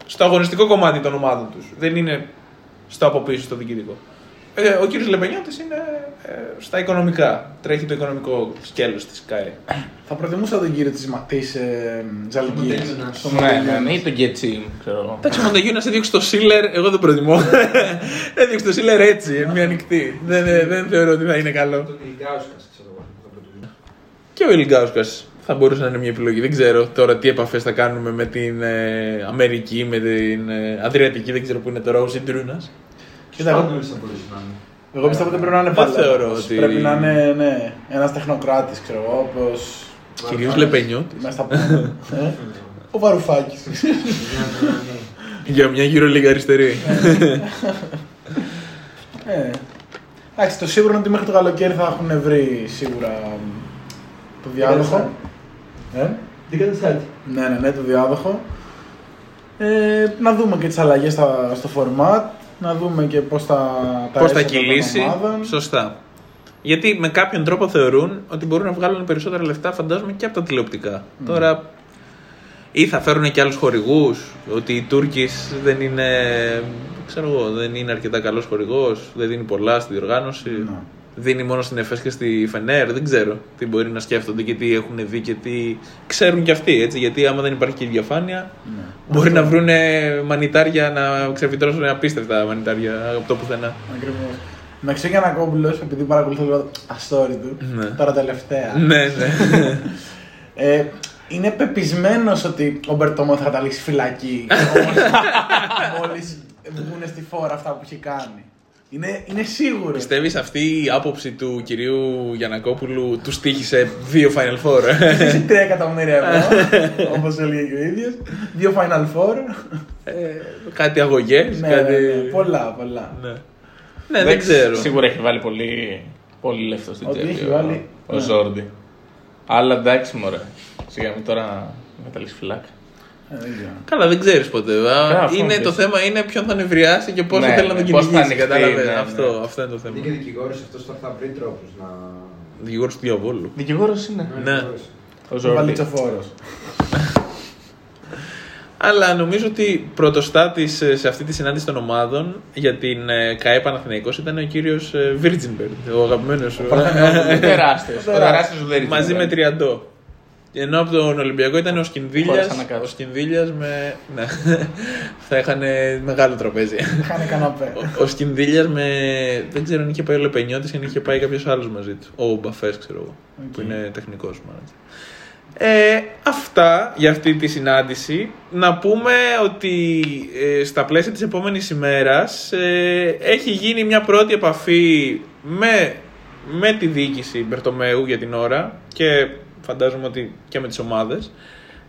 A: στο αγωνιστικό κομμάτι των ομάδων τους. Δεν είναι στο από πίσω, στο διοικητικό. Ε, ο κύριος Λεπενιώτης είναι ε, στα οικονομικά. Τρέχει το οικονομικό σκέλος της ΚΑΕ.
B: Θα προτιμούσα τον κύριο της, Μα- της ε, Ζαλγκύρης.
C: Μοντεγιούνας.
B: Στο
D: Ναι, ναι,
B: Μοντεγιούνας.
D: ναι, ή τον Γκέτσι, ξέρω εγώ.
A: Εντάξει, ο Μοντεγιού να σε διώξει το Σίλερ, εγώ δεν προτιμώ. Έδιωξε το Σίλερ έτσι, μια ανοιχτή. δεν, δεν, δεν θεωρώ ότι θα είναι καλό.
C: Τον Ιλγκάουσκα, ξέρω εγώ. θα προτιμούσα.
A: Και ο Ελγκάουσκα θα μπορούσε να είναι μια επιλογή. Δεν ξέρω τώρα τι επαφές θα κάνουμε με την ε, Αμερική, με την ε, Αδριατική, δεν ξέρω που είναι τώρα ο Ζιντρούνα.
B: Κοίτα, εγώ-
C: Σπάνιος θα μπορούσε να είναι.
B: Εγώ πιστεύω ότι πρέπει να είναι
A: Δεν
B: παλαιός.
A: θεωρώ ότι-
B: Πρέπει να είναι ναι, ένας τεχνοκράτης, ξέρω εγώ, όπως...
A: Κυρίως Λεπενιώτης.
B: Μέσα στα πάντα. Ε, Ο Βαρουφάκης.
A: Για μια γύρω λίγα αριστερή.
B: Ε, Εντάξει, το σίγουρο είναι ότι μέχρι το καλοκαίρι θα έχουν βρει σίγουρα μ, το διάλογο. Ε;
C: Αντικαταστάτη.
B: Ναι, ναι, ναι, το διάδοχο. Ε, να δούμε και τις αλλαγές στα- στο format, να δούμε και πώς θα τα
A: Πώς θα
B: έσοδα των
A: κυλήσει.
B: ομάδων.
A: Σωστά. Γιατί με κάποιον τρόπο θεωρούν ότι μπορούν να βγάλουν περισσότερα λεφτά, φαντάζομαι, και από τα τηλεοπτικά. Τώρα, ή θα φέρουν και άλλους χορηγούς, ότι η Τούρκη δεν είναι. ξέρω εγώ, δεν είναι αρκετά καλός χορηγός, δεν δίνει πολλά στη διοργάνωση.
B: Ναι.
A: Δίνει μόνο στην ΕΦΕΣ και στη Φενέρ, δεν ξέρω τι μπορεί να σκέφτονται και τι έχουν δει και τι ξέρουν κι αυτοί. Έτσι, γιατί άμα δεν υπάρχει και η διαφάνεια,
B: Ναι.
A: μπορεί να βρουν μανιτάρια να ξεφυτρώσουν απίστευτα μανιτάρια από το πουθενά.
B: Ακριβώς. Με ξέρει Ανακόπουλος, επειδή παρακολουθώ λίγο αστόρι του,
A: Ναι.
B: τώρα τελευταία,
A: ναι, ναι.
B: ε, είναι πεπισμένος ότι ο Μπερτόμο θα καταλήξει φυλακή μόλις βγουν στη φόρα αυτά που έχει κάνει. Είναι, είναι σίγουρο.
A: Πιστεύεις αυτή η άποψη του κυρίου Γιανακόπουλου τους στήχησε δύο Final Four.
B: Έχει 3 εκατομμύρια ευρώ, όπως έλεγε και ο ίδιος. Δύο Final Four.
A: Ε, κάτι αγωγές.
B: ναι,
A: κάτι...
B: ναι, ναι, πολλά, πολλά.
A: Ναι. Ναι, δεν ξέρω.
D: Σίγουρα έχει βάλει πολύ, πολύ λεφτό στην
B: Ότι
D: τσέπη.
B: έχει
D: ο-
B: βάλει,
D: Ο
B: ναι.
D: Ζόρντι. Αλλά εντάξει, μωρέ. Σιγά μην τώρα μεταλλήσει φυλάκα.
B: Ε, δεν ξέρω.
A: Καλά, δεν ξέρεις ποτέ. α.
D: Καλά, αυτό
A: είναι
D: είναι
A: το
D: πίσω.
A: θέμα είναι ποιον θα νευριάσει και πόσο
D: Ναι,
A: θέλει να τον
D: ναι, πώς θα
A: κυνηγήσει.
D: ανοιχτεί,
A: Κατάλαβες.
D: ναι, ναι.
A: Αυτό, αυτό είναι το θέμα.
C: Είναι και δικηγόρος αυτός τώρα θα βρει τρόπους να.
A: Δικηγόρος του διαβόλου.
D: Δικηγόρος είναι.
A: Ναι.
C: δικηγόρος.
D: Ο
B: Ο
D: Ζόρντι.
B: Βαλιτσοφόρος.
A: Αλλά νομίζω ότι πρωτοστάτης σε αυτή τη συνάντηση των ομάδων για την ε, ΚαΕ Παναθηναϊκός ήταν ο κύριος Βίρτζινμπεργκ, ο αγαπημένος σου.
D: Ο τεράστιος. Ο τεράστιος Ζουδέρη.
A: Μαζί με τριαντό. Ενώ από τον Ολυμπιακό ήταν ο Σκινδύλιας.
D: Χωρίς ανακάτω.
A: Ο Σκινδύλιας με. Ναι. θα είχαν μεγάλο τραπέζι.
B: Χάνε καναπέ.
A: ο ο Σκινδύλιας με. Δεν ξέρω αν είχε πάει ο Λεπενιώτης ή αν είχε πάει κάποιος άλλος μαζί του. Ο Μπαφές, ξέρω εγώ. Που είναι τεχνικός μάλλον. Ε, αυτά για αυτή τη συνάντηση. Να πούμε ότι ε, στα πλαίσια της επόμενης ημέρας ε, έχει γίνει μια πρώτη επαφή με, με τη διοίκηση Μπερτομέου για την ώρα και φαντάζομαι ότι και με τις ομάδες.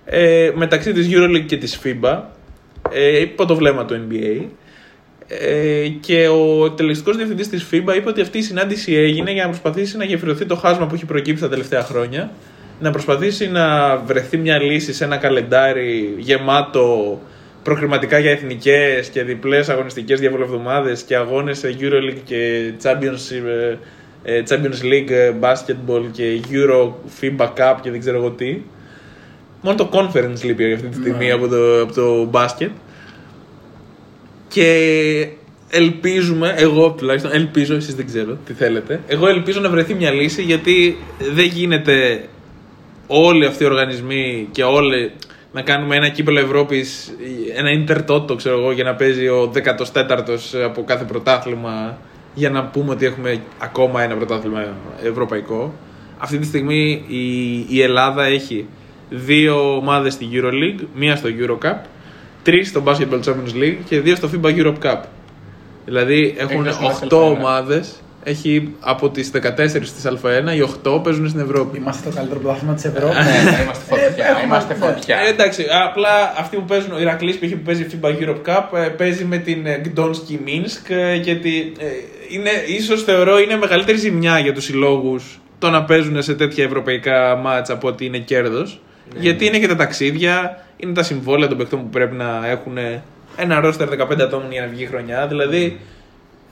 A: Ε, μεταξύ της EuroLeague και της FIBA ε, υπό το βλέμμα του NBA ε, και ο εκτελεστικός διευθυντής της FIBA είπε ότι αυτή η συνάντηση έγινε για να προσπαθήσει να γεφυρωθεί το χάσμα που έχει προκύψει τα τελευταία χρόνια να προσπαθήσει να βρεθεί μια λύση σε ένα καλεντάρι γεμάτο προκριματικά για εθνικές και διπλές αγωνιστικές διαβολευδομάδες και αγώνες σε EuroLeague και Champions, ε, ε, Champions League ε, Basketball και Euro FIBA Cup και δεν ξέρω εγώ τι. Μόνο το Conference λείπει αυτή τη στιγμή από το, από το μπάσκετ. Και ελπίζουμε, εγώ τουλάχιστον ελπίζω, εσείς δεν ξέρω τι θέλετε. Εγώ ελπίζω να βρεθεί μια λύση γιατί δεν γίνεται όλοι αυτοί οι οργανισμοί και όλοι να κάνουμε ένα κύπελο Ευρώπης, ένα Ιντερτότο ξέρω εγώ για να παίζει ο 14ος από κάθε πρωτάθλημα για να πούμε ότι έχουμε ακόμα ένα πρωτάθλημα ευρωπαϊκό. Αυτή τη στιγμή η, η Ελλάδα έχει δύο ομάδες στη EuroLeague, μία στο EuroCup, τρεις στο Basketball Champions League και δύο στο FIBA Europe Cup. Δηλαδή έχουν
D: Εκτός με
A: 8
D: Α1.
A: ομάδες, έχει από τις 14 της Α1, οι 8 παίζουν στην Ευρώπη.
B: Είμαστε το καλύτερο πρωτάθλημα της Ευρώπης.
D: Ναι, ναι, είμαστε φωτιά.
B: έχουμε-
D: Είμαστε
B: ναι.
D: φωτιά.
A: Ε, εντάξει, απλά αυτοί που παίζουν, ο Ηρακλής π.χ. που παίζει FIBA Europe Cup ε, παίζει με την ε, Gdanski Minsk ε, γιατί ε, είναι, ίσως θεωρώ είναι μεγαλύτερη ζημιά για τους συλλόγους το να παίζουν σε τέτοια ευρωπαϊκά μάτσα από ότι είναι κέρδος. Γιατί είναι και τα ταξίδια, είναι τα συμβόλαια των παιχτών που πρέπει να έχουν ένα ρόστερ 15 ατόμων για να βγει η χρονιά. Δηλαδή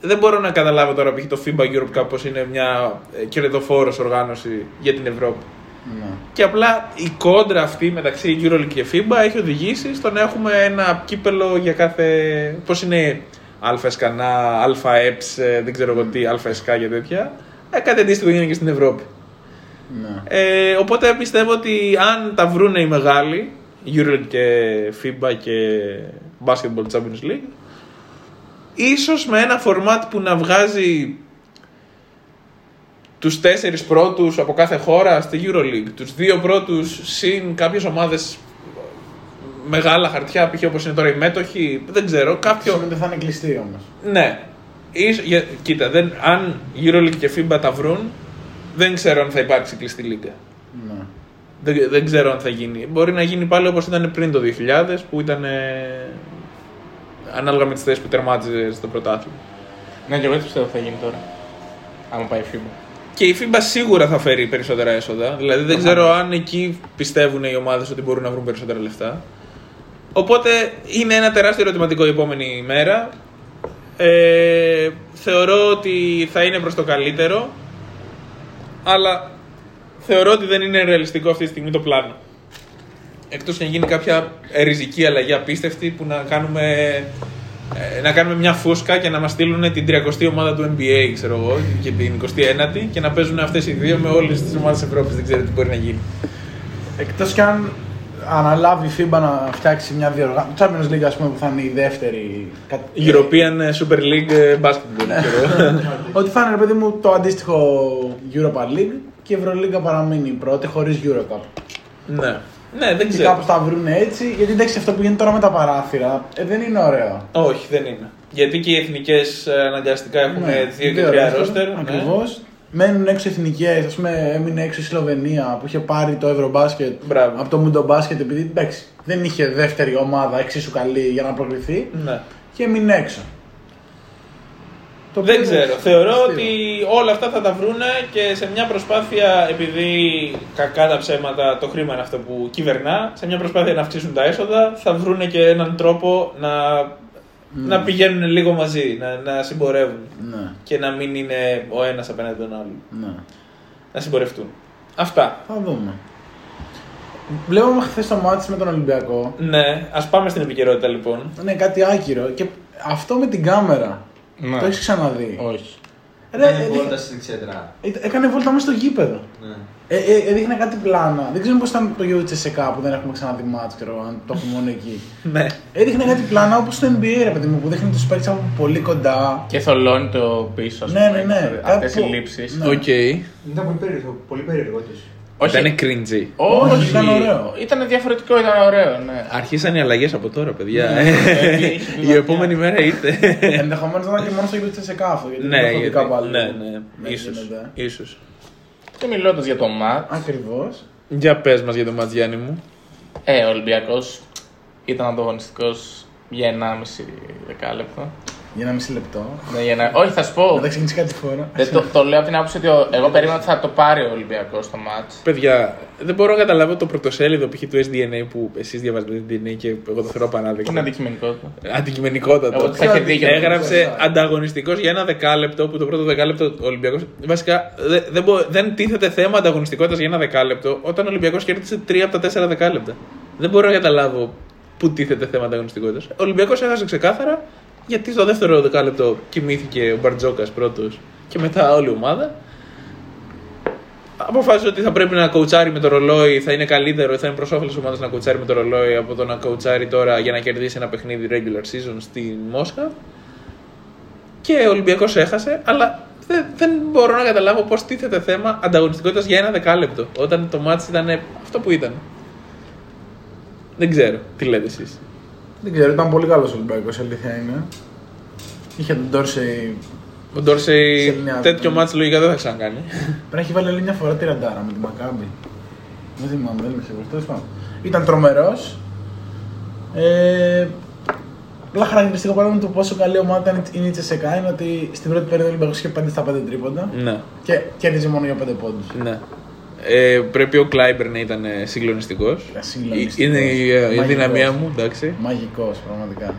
A: δεν μπορώ να καταλάβω τώρα π.χ. το FIBA Europe Cup πως είναι μια ε, κερδοφόρος οργάνωση για την Ευρώπη.
B: Ναι.
A: Και απλά η κόντρα αυτή μεταξύ EuroLeague και FIBA έχει οδηγήσει στο να έχουμε ένα κύπελο για κάθε. Πώς είναι ΑΕ σκανά, ΑΕΠΣ, ε, δεν ξέρω εγώ τι, ΑΕΣΚΑ και τέτοια. Ε, κάτι αντίστοιχο γίνεται και στην Ευρώπη.
B: Ναι.
A: Ε, οπότε πιστεύω ότι αν τα βρούνε οι μεγάλοι, EuroLeague και FIBA και Basketball Champions League, ίσως με ένα φορμάτ που να βγάζει τους τέσσερις πρώτους από κάθε χώρα στη EuroLeague, τους δύο πρώτους συν κάποιες ομάδες μεγάλα χαρτιά, π.χ. όπως είναι τώρα οι μέτοχοι, δεν ξέρω, κάποιο...
B: Σίγουρα δεν θα είναι κλειστή όμως.
A: Ναι. Ίσ- για- κοίτα, δεν, αν EuroLeague και FIBA τα βρουν, δεν ξέρω αν θα υπάρξει κλειστή λίγα.
B: Ναι.
A: Δεν, δεν ξέρω αν θα γίνει. Μπορεί να γίνει πάλι όπως ήταν πριν το 2000, που ήταν ε, ανάλογα με τις θέσεις που τερμάτιζε στο πρωτάθλημα.
D: Ναι, και εγώ έτσι πιστεύω θα γίνει τώρα. Άμα πάει FIBA.
A: Και η FIBA σίγουρα θα φέρει περισσότερα έσοδα. Δηλαδή δεν ξέρω αν εκεί πιστεύουν οι ομάδες ότι μπορούν να βρουν περισσότερα λεφτά. Οπότε είναι ένα τεράστιο ερωτηματικό η επόμενη μέρα. Ε, θεωρώ ότι θα είναι προς το καλύτερο. Αλλά θεωρώ ότι δεν είναι ρεαλιστικό αυτή τη στιγμή το πλάνο. Εκτός και να γίνει κάποια ριζική αλλαγή απίστευτη που να κάνουμε, ε, να κάνουμε μια φούσκα και να μας στείλουν την 30η ομάδα του NBA, ξέρω εγώ, και την 29η και να παίζουν αυτές οι δύο με όλες τις ομάδες της Ευρώπης. Δεν ξέρω τι μπορεί να γίνει.
B: Εκτός κι αν αναλάβει η FIBA να φτιάξει μια διοργάνωση. Το Champions League, ας πούμε, που θα είναι η δεύτερη. κα-
A: European Super League ε, Basketball, ξέρω εγώ.
B: Ότι θα είναι, ρε παιδί μου, το αντίστοιχο Europa League και η Ευρωλίγκα παραμείνει η πρώτη χωρίς Eurocup.
A: ναι. Ναι, δεν
B: Και
A: ξέρω.
B: κάπως τα βρουν έτσι, γιατί εντάξει αυτό που γίνεται τώρα με τα παράθυρα ε, δεν είναι ωραίο.
A: Όχι, δεν είναι. Γιατί και οι εθνικές αναγκαστικά έχουν
B: Ναι,
A: δύο και τρία ρόστερ. ναι.
B: Ακριβώς. Μένουν έξω εθνικές, ας πούμε, έμεινε έξω η Σλοβενία που είχε πάρει το Ευρωμπάσκετ
A: Μπράβο.
B: από το Μουντομπάσκετ επειδή εντάξει, δεν είχε δεύτερη ομάδα εξίσου καλή για να προκριθεί
A: Ναι.
B: και έμεινε έξω. Το
A: Δεν
B: οποίο
A: ξέρω.
B: είναι
A: Θεωρώ
B: αστείο.
A: ότι όλα αυτά θα τα βρούνε και σε μια προσπάθεια, επειδή κακά τα ψέματα το χρήμα είναι αυτό που κυβερνά, σε μια προσπάθεια να αυξήσουν τα έσοδα, θα βρούνε και έναν τρόπο να, να πηγαίνουν λίγο μαζί, να, να συμπορεύουν.
B: Ναι,
A: Και να μην είναι ο ένας απέναντι τον άλλον.
B: ναι.
A: Να συμπορευτούν. Αυτά.
B: Θα δούμε. Βλέπαμε χθες το μάτι με τον Ολυμπιακό.
A: Ναι, ας πάμε στην επικαιρότητα λοιπόν.
B: Είναι κάτι άκυρο και αυτό με την κάμερα.
D: Ναι.
B: Το έχεις ξαναδεί.
D: Όχι.
B: Ρε,
C: Έκανε
B: ε,
C: βόλτα στην εξέδρα.
B: ε, Έκανε βόλτα μέσα στο γήπεδο.
C: Ναι.
B: Ε, ε, έδειχνε κάτι πλάνα. Δεν ξέρω πώς ήταν το UHSK που δεν έχουμε ξαναδεί μάτς, ξέρω αν το έχουμε μόνο εκεί.
A: Ναι.
B: Έδειχνε κάτι πλάνα όπως το NBA, ρε παιδί μου, που δείχνει τους παίκτες από πολύ κοντά.
D: Και θολώνει το πίσω. ας
B: Ναι,
D: πούμε,
B: ναι, ναι.
D: Αυτέ οι
B: Κάπου-
D: λήψεις.
B: Ναι.
A: Οκ.
C: Ήταν πολύ περίεργο, πολύ περίεργο της.
D: Όχι.
A: Ήταν cringy.
D: Όχι,
B: Όχι, ήταν ωραίο.
D: Ήταν διαφορετικό, ήταν ωραίο, ναι.
A: Αρχίσαν οι αλλαγές από τώρα, παιδιά.
D: Ναι, έχει
A: Η
D: πλάκα.
A: επόμενη μέρα είτε.
B: Ενδεχομένως να ήταν και μόνο στο UHSK αυτό. Γιατί
A: ναι,
B: δεν το
A: γιατί,
B: έχω δει κάπου
A: ναι,
B: αλλού.
A: ναι,
B: Ναι,
A: ίσως,
B: γίνεται.
A: ίσως.
D: Και μιλώντας για το ματ,
B: Ακριβώς.
A: Για πες μας για το μάτς Γιάννη μου.
D: ε, ο Ολυμπιακός ήταν ανταγωνιστικός για 1,5 δεκάλεπτο.
B: Για ένα μισή λεπτό.
D: Ναι, για ένα... Όχι, θα σου πω.
B: Θα ξεκινήσει κάτι φορά.
D: Δεν το, το λέω από την άποψη ότι ο- εγώ περίμενα ότι θα το πάρει ο Ολυμπιακός στο μάτς.
A: Παιδιά, δεν μπορώ να καταλάβω το πρωτοσέλιδο π.χ. του SDNA που εσείς διαβάζετε το SDNA και εγώ το θεωρώ πανάδεκτο.
D: Είναι αντικειμενικότητα.
A: Αντικειμενικότατο.
D: Εγώ θα είχε δίκιο.
A: Έγραψε ανταγωνιστικός για ένα δεκάλεπτο που το πρώτο δεκάλεπτο ο Ολυμπιακό. Βασικά δεν, δεν, μπο- δεν τίθεται θέμα ανταγωνιστικότητας για ένα δεκάλεπτο όταν ο Ολυμπιακός κέρδισε τρία από τα τέσσερα δεκάλεπτα. Δεν μπορώ να καταλάβω πού τίθεται θέμα ανταγωνιστικότητας. Ο Ολυμπιακός έχασε ξεκάθαρα γιατί στο δεύτερο δεκάλεπτο κοιμήθηκε ο Μπαρτζόκας πρώτος και μετά όλη η ομάδα. Αποφάσισε ότι θα πρέπει να κοουτσάρει με το ρολόι, θα είναι καλύτερο, θα είναι προς όφελος ομάδας να κοουτσάρει με το ρολόι από το να κοουτσάρει τώρα για να κερδίσει ένα παιχνίδι regular season στη Μόσχα. Και ο Ολυμπιακός έχασε, αλλά δεν, δεν μπορώ να καταλάβω πώς τίθεται θέμα ανταγωνιστικότητας για ένα δεκάλεπτο. Όταν το μάτι ήταν αυτό που ήταν. Δεν ξέρω. Τι λέτε εσείς.
B: Δεν ξέρω, ήταν πολύ καλός ο Ολυμπιακός, αλήθεια είναι. Είχε τον Ντόρσεϊ.
A: Ο Ντόρσεϊ
B: Σε μια-
A: τέτοιο μάτι λογικά δεν θα ξανακάνει.
B: Πρέπει να έχει βάλει άλλη μια φορά τη ραντάρα με τη Μακάμπη. Δεν θυμάμαι, δεν είμαι σίγουρος. Τέλος πάντων. Ήταν τρομερός. Ε, Απλά χαρακτηριστικό παράδειγμα του πόσο καλή ομάδα ήταν η Τσεσεκά είναι ότι στην πρώτη περίοδο ο Ολυμπιακός είχε 5 στα 5 τρίποντα
A: ναι.
B: και κέρδιζε μόνο για 5 πόντους.
A: ναι. Ε, πρέπει ο Κλάιμπερ να ήταν συγκλονιστικός.
B: Συγκλονιστικός.
A: Είναι η, η
B: Μαγικός.
A: δυναμία μου, εντάξει.
B: Μαγικός, πραγματικά.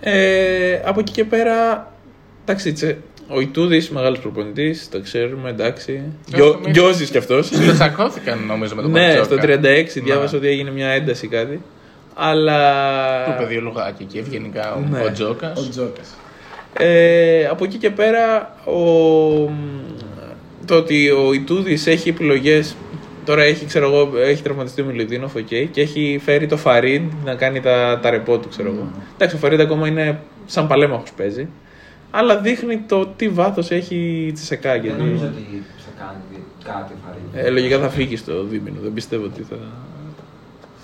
A: Ε, από εκεί και πέρα, εντάξει, τσε, ο Ιτούδης, μεγάλος προπονητής, το ξέρουμε, εντάξει.
D: νομίζω-
A: Γκιόζη κι αυτός.
D: Ψιλοτσακώθηκαν νομίζω με τον
A: ναι,
D: Μπαρτζόκα.
A: στο 36
D: Ναι.
A: διάβασα ότι έγινε μια ένταση κάτι. Αλλά.
D: Το παιδί ο Λουγάκη και ευγενικά ο,
A: Ναι.
D: ο Τζόκας.
B: Ο Τζόκας.
A: Ε, από εκεί και πέρα, ο, το ότι ο Ιτούδης έχει επιλογές. Τώρα έχει, ξέρω εγώ, έχει τραυματιστεί ο Μιλουτίνοφ, οκ, και έχει φέρει το Φαρίντ να κάνει τα, τα ρεπό του, ξέρω εγώ. Εντάξει, ο Φαρίντ ακόμα είναι σαν παλαίμαχος παίζει. Αλλά δείχνει το τι βάθος έχει η Τσεσεκά.
C: Δεν
A: Γιατί,
C: νομίζω ότι θα κάνει κάτι Φαρίντ.
A: ε, λογικά θα φύγει στο δίμηνο. Δεν πιστεύω ότι θα,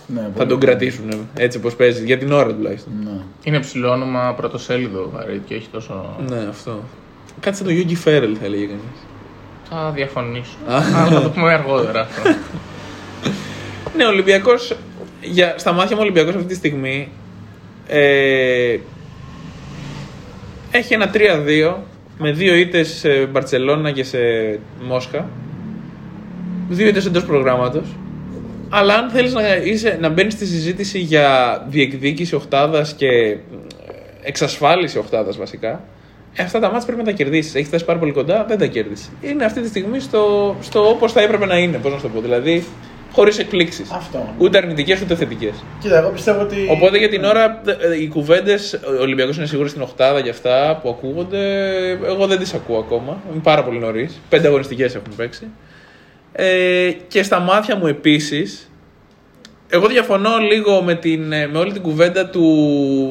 B: Ναι,
A: θα
B: πολύ
A: τον
B: καλό.
A: κρατήσουν έτσι όπως παίζει. Για την ώρα τουλάχιστον.
B: Ναι.
D: Είναι ψηλό όνομα πρωτοσέλιδο βαρύ και όχι τόσο.
A: Ναι, αυτό. Κάτι σαν το Γιώργη Φέρελ θα έλεγε κανείς.
D: Θα διαφωνήσω.
A: Α.
D: Αλλά θα το πούμε αργότερα αυτό.
A: Ναι, ο Ολυμπιακός. Στα μάτια μου, ο Ολυμπιακός αυτή τη στιγμή ε, έχει ένα 3-2 με δύο ήττες σε Μπαρσελόνα και σε Μόσχα. Δύο ήττες εντός προγράμματος. Αλλά αν θέλεις να, είσαι- να μπαίνεις στη συζήτηση για διεκδίκηση οχτάδα και ε, εξασφάλιση οχτάδα βασικά, ε, αυτά τα μάτια πρέπει να τα κερδίσεις. Έχεις φτάσει πάρα πολύ κοντά, δεν τα κέρδισε. Είναι αυτή τη στιγμή στο, στο όπως θα έπρεπε να είναι, πώς να σου το πω. Δηλαδή, χωρίς εκπλήξεις.
B: Αυτό.
A: Ούτε αρνητικές ούτε θετικές.
B: Κοίτα, εγώ πιστεύω ότι.
A: Οπότε για την ώρα ε, οι κουβέντες, ο Ολυμπιακός είναι σίγουρος στην Οχτάδα για αυτά που ακούγονται. Εγώ δεν τις ακούω ακόμα. Είναι πάρα πολύ νωρίς. Πέντε αγωνιστικές έχουν παίξει. Ε, και στα μάτια μου επίσης, εγώ διαφωνώ λίγο με, την, ε, με όλη την κουβέντα του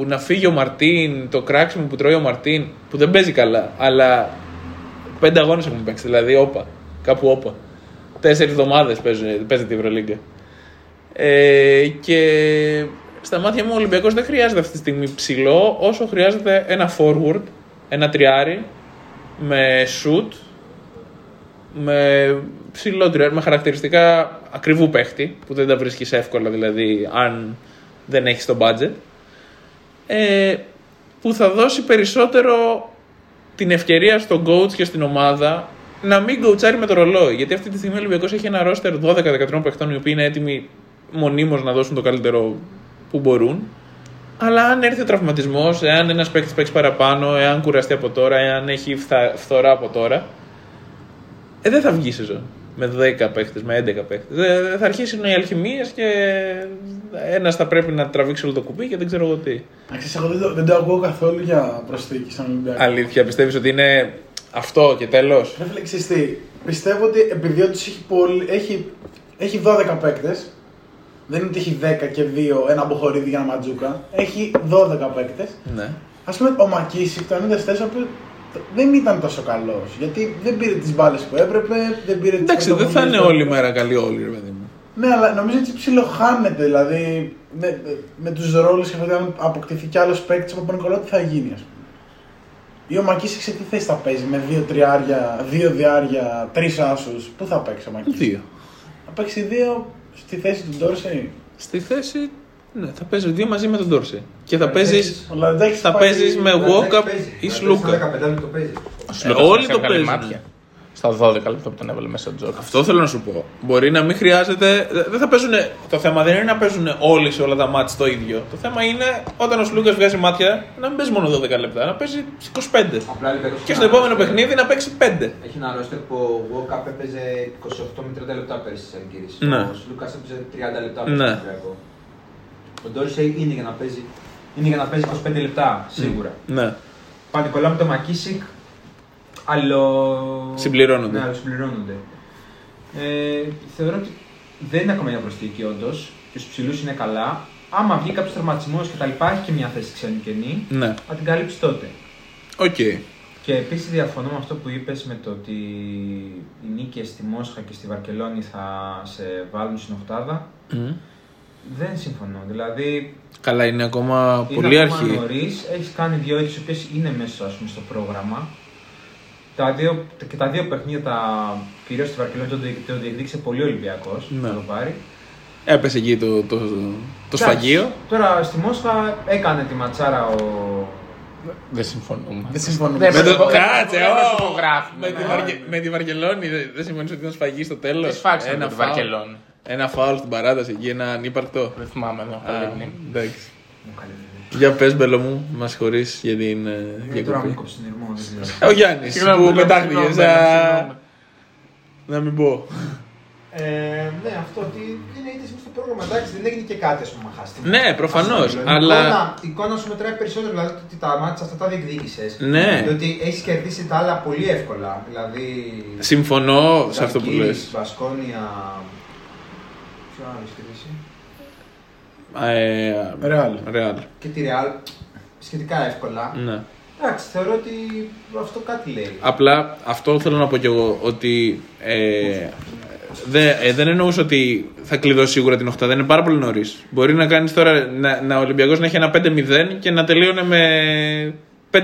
A: να φύγει ο Μαρτίν, το κράξιμο που τρώει ο Μαρτίν, που δεν παίζει καλά. Αλλά πέντε αγώνες έχουν παίξει, δηλαδή όπα. Κάπου όπα. Τέσσερις εβδομάδες παίζεται η Ευρωλίγκα. Ε, και στα μάτια μου ο Ολυμπιακός δεν χρειάζεται αυτή τη στιγμή ψηλό όσο χρειάζεται ένα forward, ένα τριάρι με shoot, με ψηλό τριάρι, με χαρακτηριστικά ακριβού παίχτη που δεν τα βρίσκεις εύκολα δηλαδή αν δεν έχεις το budget ε, που θα δώσει περισσότερο την ευκαιρία στον coach και στην ομάδα να μην κοουτσάρει με το ρολόι. Γιατί αυτή τη στιγμή ο Ολυμπιακός έχει ένα ρόστερ 12-13 παιχτών οι οποίοι είναι έτοιμοι μονίμως να δώσουν το καλύτερο που μπορούν. Αλλά αν έρθει ο τραυματισμός, εάν ένας παίκτης παίξει παραπάνω, εάν κουραστεί από τώρα, εάν έχει φθα- φθορά από τώρα, ε, δεν θα βγει η σεζόν. Με 10 παίχτες, με 11 παίχτες. Ε, θα αρχίσουν οι αλχημίες και ένας θα πρέπει να τραβήξει όλο το κουμπί και δεν ξέρω εγώ τι.
B: Αξίζει, εγώ δεν το, δεν το ακούω καθόλου για προσθήκη στον Ολυμπιακό.
A: Αλήθεια, πιστεύεις ότι είναι αυτό και τέλος;
B: Ρε φίλε, ξέρεις τι, πιστεύω ότι επειδή όντως έχει, πολύ- έχει, έχει 12 παίκτες, δεν είναι ότι έχει 10 και 2, ένα μποχορίδι για ένα ματζούκα. Έχει 12 παίκτες.
A: Ναι.
B: Α πούμε, ο Μακίσικ το 94 δεν ήταν τόσο καλός. Γιατί δεν πήρε τις μπάλες που έπρεπε, δεν πήρε τις
A: Εντάξει, δεν θα
B: πρωτοβουλίες
A: είναι
B: που
A: όλη
B: έπρεπε.
A: μέρα καλή όλοι, ρε παιδί μου.
B: Ναι, αλλά νομίζω έτσι ψιλοχάνεται. Δηλαδή, με, με τους ρόλους και αυτό, αν αποκτηθεί κι άλλος παίκτης από τον Νικολάου, τι θα γίνει, ας πούμε. Ή ο Μακίσικ σε τι θέση θα παίζει, με δύο τριάρια, δύο διάρια, τρεις άσους. Πού θα παίξει ο Μακίσικ.
A: Δύο.
B: Θα παίξει δύο στη θέση του Ντόρσεϊ.
A: Στη θέση. Ναι, θα παίζεις δύο μαζί με τον Ντόρση. Και θα παίζει.
B: Ο Λαριτζάκης
A: Θα
B: πάει-
A: παίζεις με walk-up ή Σλούκα.
C: το παίζει.
A: Όλοι το
D: Έβγαλε
A: παίζουν.
D: μάτια. Στα 12 λεπτά που τον έβαλε μέσα ο Τζόκ.
A: Αυτό θέλω να σου πω. Μπορεί να μην χρειάζεται. Δεν θα παίζουν. Το θέμα δεν είναι να παίζουν όλοι σε όλα τα μάτια το ίδιο. Το θέμα είναι όταν ο Σλούκα βγάζει μάτια να μην παίζει μόνο 12 λεπτά, να παίζει 25.
C: Απλά ο Ολυμπιακός
A: Και
C: έχει
A: στο
C: ένα
A: επόμενο
C: roster-
A: παιχνίδι να παίξει 5.
C: Έχει ένα ρόστερ που ο Walkup έπαιζε 28 με 30 λεπτά πέρυσι στη Ζαλγκίρις.
A: Ναι.
C: Ο Λούκας έπαιζε 30 λεπτά
A: Ναι.
C: Πέρυσι στο Ολυμπιακό. Ο Ντόρσεϊ είναι για να παίζει, είναι για να παίζει 25 λεπτά, σίγουρα.
A: Ναι.
C: Πανικολά με το Μακίσικ, άλλο...
A: Συμπληρώνονται.
C: Ναι, άλλο συμπληρώνονται. Ε, θεωρώ ότι δεν είναι ακόμα μια προσθήκη όντως. Και στους ψηλούς είναι καλά. Άμα βγει κάποιος τραυματισμός και τα λοιπά, έχει και μια θέση ξένου κενή.
A: Ναι.
C: Θα την καλύψει τότε.
A: Οκ.
C: Και επίσης διαφωνώ με αυτό που είπες με το ότι οι νίκες στη Μόσχα και στη Βαρκελόνη θα σε βάλουν στην Οχτάδα.
A: Μμ.
C: Δεν συμφωνώ. Δηλαδή,
A: Καλά, είναι ακόμα
C: είναι
A: πολύ
C: ακόμα
A: αρχή.
C: νωρίς, έχεις κάνει δύο ήττες οι οποίες είναι μέσα ας πούμε, στο πρόγραμμα. Τα δύο, και τα δύο παιχνίδια, τα, κυρίως στη Βαρκελόνη, το, διεκ- το διεκδίκησε πολύ ο Ολυμπιακός
A: Ναι.
C: να το πάρει.
A: Έπεσε εκεί το, το, το
C: Εντάξει,
A: σφαγείο.
C: Τώρα στη Μόσχα έκανε τη ματσάρα ο...
D: Δεν συμφωνούμε.
B: Δεν συμφωνούμε.
D: Δεν
A: Με το...
D: συμφωνώ.
A: Κάτσε,
D: Δεν
A: ω!
D: προσυπογράφουμε.
A: με, τη
D: Ναι.
A: Βαρκε... με τη Βαρκελόνη δεν δεν συμφωνείς ότι ήταν σφαγή στο τέλος;
D: Τις σφάξαμε με τη Βαρκελόνη.
A: Ένα φάουλ στην παράταση εκεί, ένα ανύπαρκτο.
D: Δεν θυμάμαι, δεν έχω
A: Α,
D: καλή μνήμη.
A: εντάξει.
C: Μου καλή ιδέα.
A: Για πες μπέλο μου, μας συγχωρεί για την ε,
C: Ε, Τώρα μου
A: διακοπή.
C: κόψει την ηρμό, δεν ξέρω.
A: Ε, Ο Γιάννης
D: Συγγνώμη,
A: που
D: συγγνώμη,
A: πετάχτηκε.
D: συγγνώμη,
A: σαν-
D: συγγνώμη.
A: Να μην πω.
C: Ε, ναι, αυτό ότι είναι ήττες στο πρόγραμμα, εντάξει, δεν έγινε και κάτι, ας πούμε, να χάσει.
A: Ναι, προφανώς,
C: Η
A: αλλά-
C: εικόνα, η εικόνα σου μετράει περισσότερο, δηλαδή ότι τα μάτια αυτά τα διεκδίκησες.
A: Ναι.
C: Διότι έχεις κερδίσει τα άλλα πολύ εύκολα, δηλαδή...
A: Συμφωνώ σε αυτό που
C: Ζαλγκύρης,
A: λες.
C: Βασκόνια... Ποιο άλλο έχεις κερδίσει.
A: Ε,
B: Ρεάλ.
A: Ρεάλ.
C: Και τη Real, σχετικά εύκολα.
A: Ναι.
C: Εντάξει, θεωρώ ότι αυτό κάτι λέει.
A: Απλά αυτό θέλω να πω κι εγώ ότι ε, δε, ε, δεν εννοούσα ότι θα κλειδώσει σίγουρα την 8. Δεν είναι πάρα πολύ νωρίς. Μπορεί να κάνεις τώρα να, να ο Ολυμπιακός να έχει ένα 5-0 και να τελείωνε με 5-29.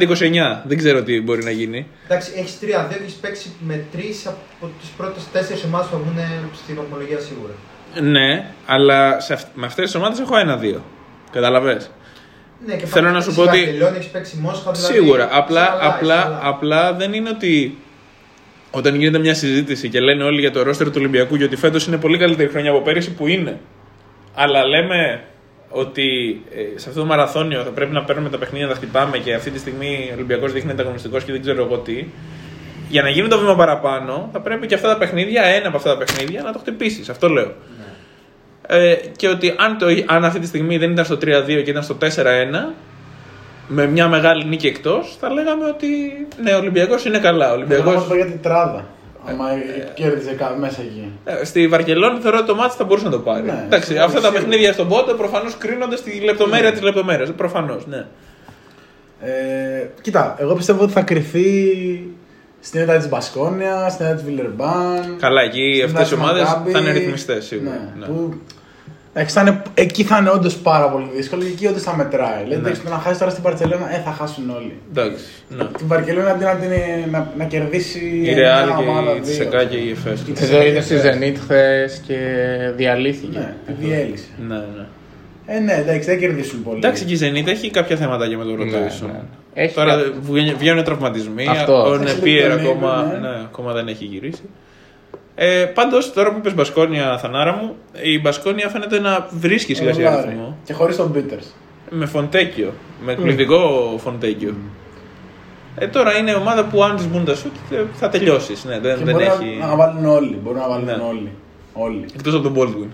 A: Δεν ξέρω τι μπορεί να γίνει.
C: Εντάξει, έχεις 3-2 και έχεις παίξει με τρεις από τις πρώτες τέσσερις ομάδες που θα βγουν στη βαθμολογία σίγουρα.
A: Ναι, αλλά σε αυ- με αυτές τις ομάδες έχω ένα-δύο. Καταλαβέ.
C: Ναι, και
A: Θέλω
C: πάλι
A: να σου
C: έχεις
A: πω ότι-
C: Βαρκελόνη, έχεις παίξει Μόσχα, δηλαδή,
A: Σίγουρα.
C: σε
A: Απλά,
C: άλλα, σε
A: απλά,
C: άλλα.
A: απλά δεν είναι ότι όταν γίνεται μια συζήτηση και λένε όλοι για το ρόστερ του Ολυμπιακού και ότι φέτος είναι πολύ καλύτερη χρονιά από πέρυσι που είναι. Αλλά λέμε ότι ε, σε αυτό το μαραθώνιο θα πρέπει να παίρνουμε τα παιχνίδια να τα χτυπάμε και αυτή τη στιγμή ο Ολυμπιακός δείχνει ανταγωνιστικός και δεν ξέρω εγώ τι. Για να γίνει το βήμα παραπάνω, θα πρέπει και αυτά τα παιχνίδια, ένα από αυτά τα παιχνίδια, να το χτυπήσεις. Αυτό λέω. Ε, και ότι αν, το, αν αυτή τη στιγμή δεν ήταν στο 3-2 και ήταν στο 4-1, με μια μεγάλη νίκη εκτός, θα λέγαμε ότι ναι, ο Ολυμπιακός είναι καλά. Ο
B: Εγώ να
A: Ολυμπιακός,
B: πω για την τράδα. Άμα κέρδιζε κα- μέσα εκεί.
A: ε, στη Βαρκελόνη θεωρώ ότι το μάτι θα μπορούσε να το πάρει.
B: Ναι,
A: Εντάξει,
B: σίγουρα,
A: αυτά τα
B: σίγουρα.
A: παιχνίδια στον πόντο προφανώς κρίνονται στη λεπτομέρεια της λεπτομέρειας. Προφανώς, ναι.
B: Ε, κοίτα, εγώ πιστεύω ότι θα κρυθεί στην έδρα της Μπασκόνια, στην έδρα της Βιλερμπάν.
A: Καλά, εκεί
B: στην
A: αυτές οι
B: έδρα της
A: ομάδες
B: Μακάμπι.
A: θα είναι ρυθμιστές σίγουρα.
B: Ναι,
A: Ναι.
B: Που, εντάξει, θα είναι, εκεί θα είναι όντως πάρα πολύ δύσκολο και εκεί όντως θα μετράει. Δηλαδή, εντάξει, το να χάσεις τώρα στην Παρσελόνα, ε, θα χάσουν όλοι.
A: Εντάξει. Ναι.
B: Την Βαρκελόνη αντί να, την, να, να κερδίσει.
A: Η
B: μια
A: Ρεάλ
B: ομάδα,
A: και η
B: δύο.
A: Τσεκά και η Εφέ.
B: Η
D: Εδώ είδες στη Zenit χθες και διαλύθηκε.
B: Ναι, διέλυσε.
A: Ναι, ναι.
B: Ε, ναι, εντάξει, δεν κερδίσουν πολύ.
A: Εντάξει, και η Zenit έχει κάποια θέματα και με το
D: Ναι,
A: rotation.
D: ναι. Έχει
A: Τώρα
D: κα-
A: βγαίνει- βγαίνουν τραυματισμοί.
D: Αυτός.
A: Ο
B: Έχει
A: Νεπίερ
B: λίγο
A: ακόμα,
B: ναι.
A: ναι, ακόμα δεν έχει γυρίσει. Ε, Πάντως, τώρα που είπες Μπασκόνια, Θανάρα μου, η Μπασκόνια φαίνεται να βρίσκει σιγά σιγά
B: Ρολάρι.
A: ρυθμό.
B: Και χωρίς τον Πίτερ.
A: Με Φοντέκιο. Με εκπληκτικό Φοντέκιο. Ε, τώρα είναι ομάδα που αν της μπουν τα σουτ ε, θα τελειώσεις. Ναι, δεν,
B: Και
A: δεν
B: μπορεί
A: έχει.
B: να, να βάλουν όλοι. Μπορούν να βάλουν
A: Ναι.
B: όλοι. Όλοι.
A: Εκτός από τον Baldwin.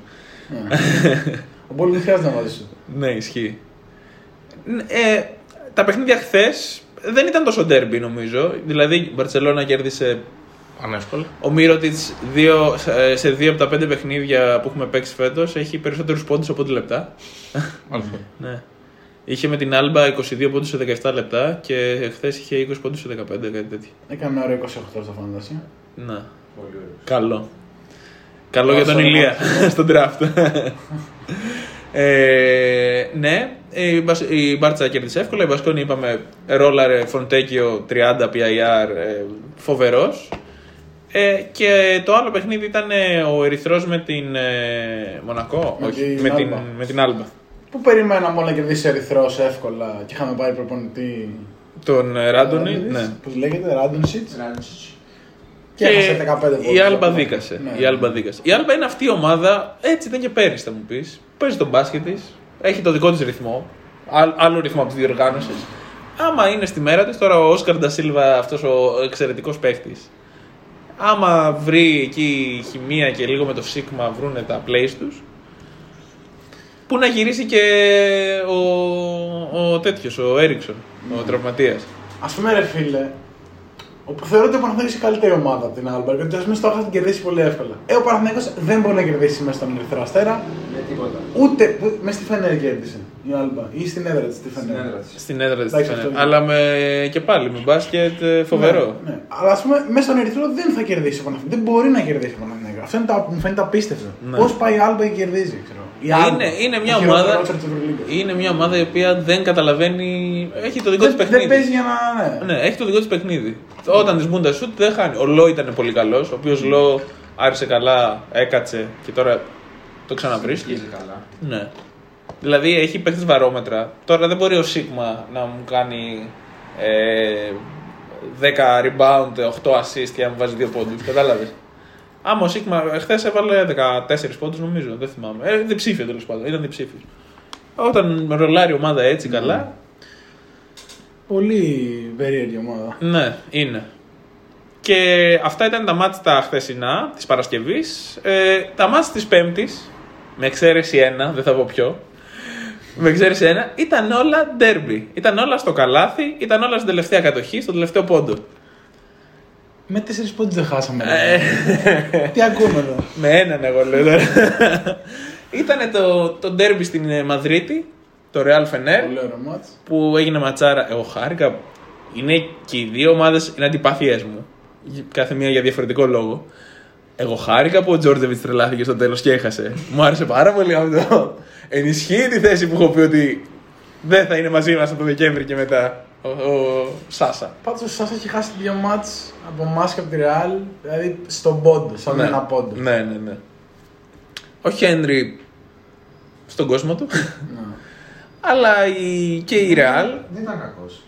B: Ο Μπόλ δεν χρειάζεται να βάλει σουτ.
A: Ναι, ισχύει. Ε, τα παιχνίδια χθες δεν ήταν τόσο ντέρμπι νομίζω. Δηλαδή η Μπαρσελόνα κέρδισε
D: εύκολα.
A: Ο Μίροτιτς σε δύο από τα πέντε παιχνίδια που έχουμε παίξει φέτος έχει περισσότερους πόντους από 5 λεπτά.
D: Αλήθεια.
A: ναι. Είχε με την Άλμπα 22 πόντους σε 17 λεπτά και χθες είχε 20 πόντους σε 15, κάτι τέτοιο.
B: Έκανε ωραίο 28 στο φάνταση.
A: Ναι. Καλό. Καλό για τον
B: Όσο
A: Ηλία στον draft. ε, ναι, η, Μπασ- η Μπάρτσα κέρδισε εύκολα. Η Μπασκόνη είπαμε ρόλαρε Φοντέκιο 30 PIR, ε, φοβερός. Ε, και το άλλο παιχνίδι ήταν ε, ο Ερυθρός με την ε, Μονακό,
B: Με
A: όχι,
B: την
A: με την,
B: Άλμπα.
A: με την Άλμπα.
B: Πού περιμέναμε όλα να κερδίσει Ερυθρός εύκολα και είχαμε πάρει προπονητή;
A: Τον ε, Ράντονι, ναι.
B: Πώς λέγεται, Ράντονσιτ.
C: Ράντσιτς.
B: Και έχασε 15
A: η
B: πόντους.
A: Άλμπα δίκασε.
B: Ναι.
A: Η Άλμπα δίκασε. Η Άλμπα είναι αυτή η ομάδα, έτσι ήταν και πέρυσι θα μου πεις. Παίζει τον μπάσκετ της, έχει το δικό της ρυθμό, άλλ- άλλο ρυθμό από τη διοργάνωσης. Άμα είναι στη μέρα της, τώρα ο Όσκαρ Ντασίλβα, αυτός ο εξαιρετικός παίχτη, άμα βρει εκεί χημεία και λίγο με το Σίγμα βρούνε τα plays τους, που να γυρίσει και ο, ο τέτοιος, ο Έριξον, ο τραυματίας.
B: Α πούμε, ρε φίλε, όπου θεωρώ ότι ο Παναθηναϊκός είναι η καλύτερη ομάδα από την Άλμπα και ότι ας πούμε στο Άχα την κερδίσει πολύ εύκολα. Ε, ο Παναθηναϊκός δεν μπορεί να κερδίσει μέσα στον Ερυθρό Αστέρα,
C: Με τίποτα.
B: ούτε μες στη Φενέρ κέρδισε η Άλμπα ή στην έδρα της στη
C: Στην
B: Φενέρ.
C: έδρα της.
A: Στην έδρα της.
B: Εντάξει, αυτό είναι.
A: Αλλά με, και πάλι με μπάσκετ ε, φοβερό.
B: Ναι, ναι. Αλλά ας πούμε μέσα στον Ερυθρό δεν θα κερδίσει ο Παναθηναϊκός. Δεν μπορεί να κερδίσει ο Παναθηναϊκός. Αυτό είναι τα, μου φαίνεται απίστευτο.
A: Ναι.
B: Πώς πάει η Άλμπα και κερδίζει, ξέρω. Η Άλμπα,
A: Είναι, είναι, μια
B: ο χειρότερος
A: ομάδα,
B: ρόστερ της Ευρωλίγκας.
A: είναι μια ομάδα η οποία δεν καταλαβαίνει. Έχει το δικό της
B: Δεν,
A: παιχνίδι.
B: δεν παίζει για να. Ναι.
A: Ναι, έχει το δικό της παιχνίδι. Όταν της μπουν τα σουτ δεν χάνει. Ο Λό ήταν πολύ καλός, ο οποίος Λό άρχισε καλά, έκατσε και τώρα το ξαναβρίσκει.
C: Σκίζει καλά.
A: Ναι. Δηλαδή έχει παίχτε βαρόμετρα. Τώρα δεν μπορεί ο Σίγμα να μου κάνει ε, 10 rebound, 8 assist και να μου βάζει 2 πόντους. Κατάλαβες. Άμα ο Σίγμα χθε έβαλε 14 πόντους, νομίζω, δεν θυμάμαι. Ε, διψήφιο τέλος πάντων. Ήταν διψήφιος. Όταν ρολάρει η ομάδα έτσι καλά,
B: Πολύ περίεργη ομάδα.
A: ναι, είναι. Και αυτά ήταν τα μάτια τα χθεσινά της Παρασκευής. Ε, τα μάτια της Πέμπτης, με εξαίρεση ένα, δεν θα πω ποιο. Με εξαίρεση ένα, ήταν όλα ντέρμπι. Ήταν όλα στο καλάθι, ήταν όλα στην τελευταία κατοχή, στον τελευταίο πόντο.
B: Με τέσσερις πόντους δεν χάσαμε.
A: Ε,
B: Τι ακούμε εδώ;
A: με έναν εγώ λέω τώρα. ήταν το, το ντέρμπι στην ε, Μαδρίτη, το Real Fener.
B: Πολύ ωραίο μάτς.
A: που έγινε ματσάρα. Εγώ χάρηκα. Είναι και οι δύο ομάδες είναι αντιπάθειέ μου. Κάθε μία για διαφορετικό λόγο. Εγώ χάρηκα που ο Τζόρτζεβιτς τρελάθηκε στο τέλος και έχασε. Μου άρεσε πάρα πολύ αυτό. Ενισχύει τη θέση που έχω πει ότι δεν θα είναι μαζί μας από το Δεκέμβρη και μετά. Ο, ο Σάσα.
B: Πάντως ο Σάσα έχει χάσει δύο μάτς από εμάς και από τη Ρεάλ, δηλαδή στον πόντο, σαν ένα πόντο.
A: ναι, ναι, ναι. Ο Χένρι στον κόσμο του.
B: Ναι.
A: Αλλά η, και η Real,
C: Δεν ήταν κακός.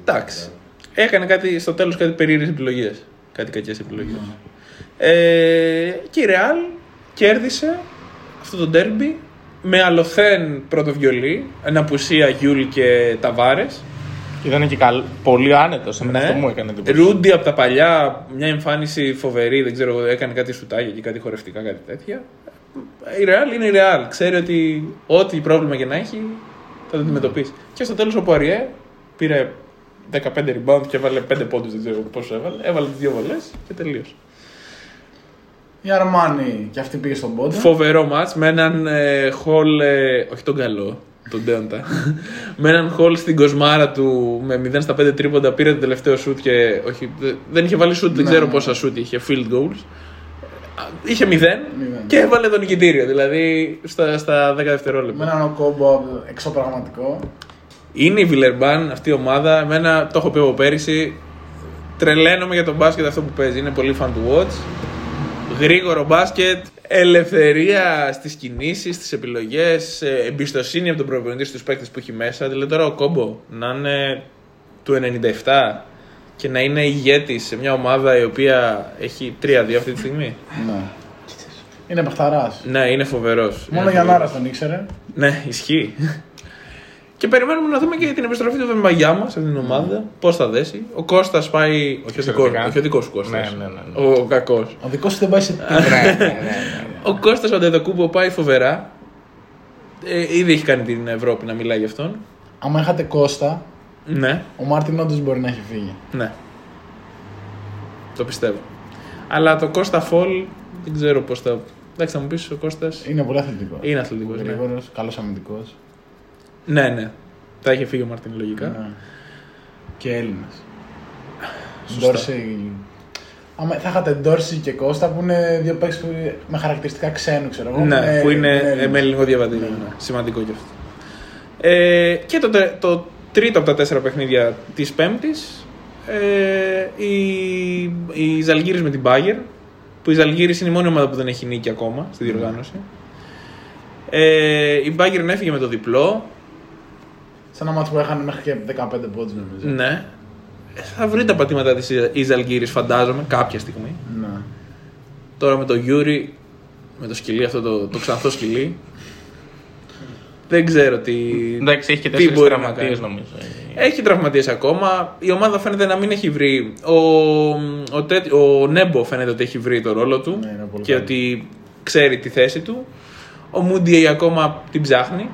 A: εντάξει, έκανε κάτι, στο τέλος κάτι περίεργες επιλογές. Κάτι κακές επιλογές. Ε, και η Real κέρδισε αυτό το ντέρμπι με αλοθέν πρώτο βιολί, εν απουσία Γιούλ και Ταβάρες.
D: Ήταν και καλ... πολύ άνετος. Εμένα
A: Ναι.
D: αυτό μου έκανε εντύπωση.
A: Ρούντι από τα παλιά, μια εμφάνιση φοβερή, δεν ξέρω, έκανε κάτι σουτάγια και κάτι χορευτικά, κάτι τέτοια. Η Real είναι η Real. Ξέρει ότι ό,τι πρόβλημα και να έχει θα το αντιμετωπίσει. Και στο τέλος ο Πουαριέ πήρε 15 rebound και έβαλε 5 πόντους, δεν ξέρω πόσο έβαλε. Έβαλε τι δύο βολές και τελείωσε.
B: Η Αρμάνι και αυτή πήγε στον πόντο.
A: Φοβερό μάτς με έναν ε, χολ, ε, όχι τον καλό, τον Ντέοντα. με έναν χολ στην κοσμάρα του με 0 στα 5 τρίποντα πήρε το τελευταίο σουτ και όχι, δε- δεν είχε βάλει σουτ, δεν
B: Ναι,
A: ξέρω
B: ναι.
A: πόσα σουτ είχε, field goals. Α, Είχε 0
B: Μηδέν.
A: και έβαλε το νικητήριο, δηλαδή στα, στα 10
B: Με
A: δευτερόλεπτα.
B: έναν κόμπο εξωπραγματικό.
A: Είναι η Βιλερμπάν αυτή η ομάδα. Εμένα το έχω πει από πέρυσι. Τρελαίνομαι για τον μπάσκετ αυτό που παίζει. Είναι πολύ fun to watch. Γρήγορο μπάσκετ. Ελευθερία στις κινήσεις, στις επιλογές. Εμπιστοσύνη από τον προπονητή στους παίκτες που έχει μέσα. Δηλαδή τώρα ο κόμπο να είναι του 97 και να είναι ηγέτης σε μια ομάδα η οποία έχει 3-2 αυτή τη στιγμή.
B: Ναι. Είναι παχταράς.
A: Ναι, είναι φοβερός.
B: Μόνο για Νάρα τον ήξερε.
A: Ναι, ισχύει. Και περιμένουμε να δούμε και την επιστροφή του Βεμπαγιάμα σε αυτήν την ομάδα. Πώς θα δέσει. Ο Κώστας πάει. Όχι ο δικό
D: Εξαιρετικά.
A: όχι ο δικός σου Κώστας.
D: Ναι, ναι, ναι, ναι.
A: Ο, ο κακός.
B: Ο δικός του δεν πάει σε τίποτα.
D: ναι, ναι, ναι, ναι.
A: Ο Κώστας ο Ντεδοκούμπο πάει φοβερά. Ε, ήδη έχει κάνει την Ευρώπη να μιλάει γι' αυτόν.
B: Άμα είχατε Κώστα,
A: Ναι,
B: ο Μάρτιν όντως μπορεί να έχει φύγει.
A: ναι. Το πιστεύω. Αλλά το Κώστα Φολ δεν ξέρω πώς θα. Εντάξει, θα μου πεις ο Κώστας.
B: Είναι πολύ αθλητικός.
A: Είναι αθλητικός. Ναι.
B: Γρήγορο, καλός αμυντικός.
A: Ναι, ναι. Θα είχε φύγει ο Μαρτίν λογικά.
B: Ναι. Και Έλληνες.
A: Σωστά.
B: Ντόρση. Άμα θα είχατε Ντόρση και Κώστα που είναι δύο παίκτες με χαρακτηριστικά ξένου, ξέρω εγώ.
A: Ναι, που είναι
B: Έλληνες.
A: ε, με ελληνικό διαβατήριο. ναι. Σημαντικό και αυτό. Ε, και το, τε- το τρίτο από τα τέσσερα παιχνίδια της Πέμπτης ε, η, η Ζαλγύρης με την Bayern που η Ζαλγύρης είναι η μόνη ομάδα που δεν έχει νίκη ακόμα στη διοργάνωση. Ε, η Bayern έφυγε με το διπλό.
B: Σε ένα μάτσο που έχανε μέχρι και 15 πόντους νομίζω.
A: Ναι. Ε, Θα βρει τα πατήματα της η Ζαλγύρης φαντάζομαι κάποια στιγμή.
B: Ναι.
A: Τώρα με το Γιούρι, με το σκυλί αυτό το, το ξανθό σκυλί. Δεν ξέρω τι,
D: Εντάξει, έχει και
A: τι
D: τέσσερις
A: μπορεί να
D: τραυματίες
A: κάνει.
D: νομίζω.
A: Έχει τραυματίες ακόμα. Η ομάδα φαίνεται να μην έχει βρει. Ο, ο, Τέ- ο Νέμπο φαίνεται ότι έχει βρει το ρόλο του
B: Ναι, είναι πολύ
A: και
B: καλός.
A: ότι ξέρει τη θέση του. Ο Μούντιεϊ ακόμα την ψάχνει.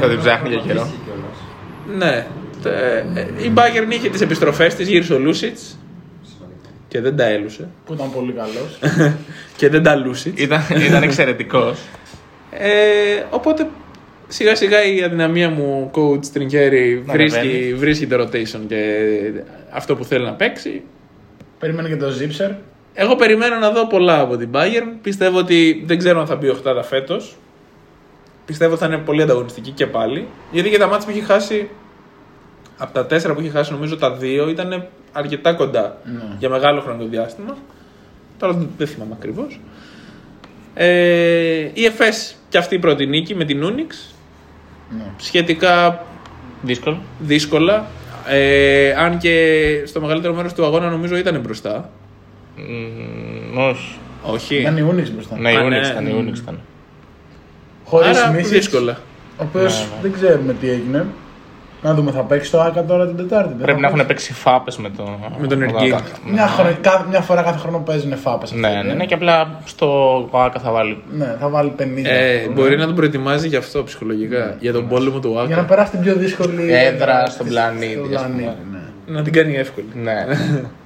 D: Θα την ψάχνει για καιρό.
A: Ναι. Τε- ε, Η Bayern είχε τις επιστροφές της, γύρισε ο Λούσιτς και δεν τα έλουσε.
B: Που ήταν πολύ καλός.
A: και δεν τα Λούσιτς.
D: Ήταν, ήταν εξαιρετικός.
A: Ε, οπότε σιγά σιγά η αδυναμία μου coach Τριγκέρι
D: Να
A: βρίσκει,
D: ανεβαίνει.
A: βρίσκει το rotation και αυτό που θέλει να παίξει.
B: Περιμένει και το Zipser.
A: Εγώ περιμένω να δω πολλά από την Bayern. Πιστεύω ότι δεν ξέρω αν θα μπει οχτάδα φέτος. Πιστεύω θα είναι πολύ ανταγωνιστική και πάλι. Γιατί για τα μάτια που έχει χάσει, από τα τέσσερα που έχει χάσει, νομίζω τα δύο ήταν αρκετά κοντά
B: Ναι.
A: για μεγάλο χρονικό διάστημα. Τώρα δεν θυμάμαι ακριβώς. Ε, η ΕΦΕΣ και αυτή η πρώτη νίκη με την Unix.
B: Ναι.
A: Σχετικά
D: Δύσκολο.
A: δύσκολα. Ε, αν και στο μεγαλύτερο μέρος του αγώνα νομίζω ήταν μπροστά.
D: Μμμ, όχι.
A: Όχι.
B: Ήταν η Unix μπροστά.
D: Ναι, η
A: Α,
D: Unix
A: ναι.
D: ήταν. Η Unix ήταν.
B: Χωρίς
A: Άρα
B: Μίσιτ.
A: δύσκολα.
B: Ο οποίος
D: Ναι, ναι.
B: δεν ξέρουμε τι έγινε. Να δούμε, θα παίξει το Άκα τώρα την Τετάρτη. δεν
D: Πρέπει
B: θα
D: να έχουν παίξει φάπες με, το...
A: Με τον
D: με
A: Εργίν.
D: Άκα.
B: Μια, χρονο- κάθε- μια φορά κάθε χρόνο παίζουν φάπες.
D: Ναι, ναι, ναι, και απλά στο Άκα θα βάλει.
B: Ναι, θα βάλει 50.
A: Ε,
B: αυτό,
A: μπορεί
B: ναι.
A: να τον προετοιμάζει γι' αυτό ψυχολογικά. Για τον πόλεμο του
B: Για να
A: Άκα.
B: περάσει την πιο δύσκολη
D: Έδρα
B: της-
D: στον πλανήτη,
B: στον
D: ας πούμε.
B: πλανήτη, ναι.
A: Να την κάνει εύκολη.
D: Ναι.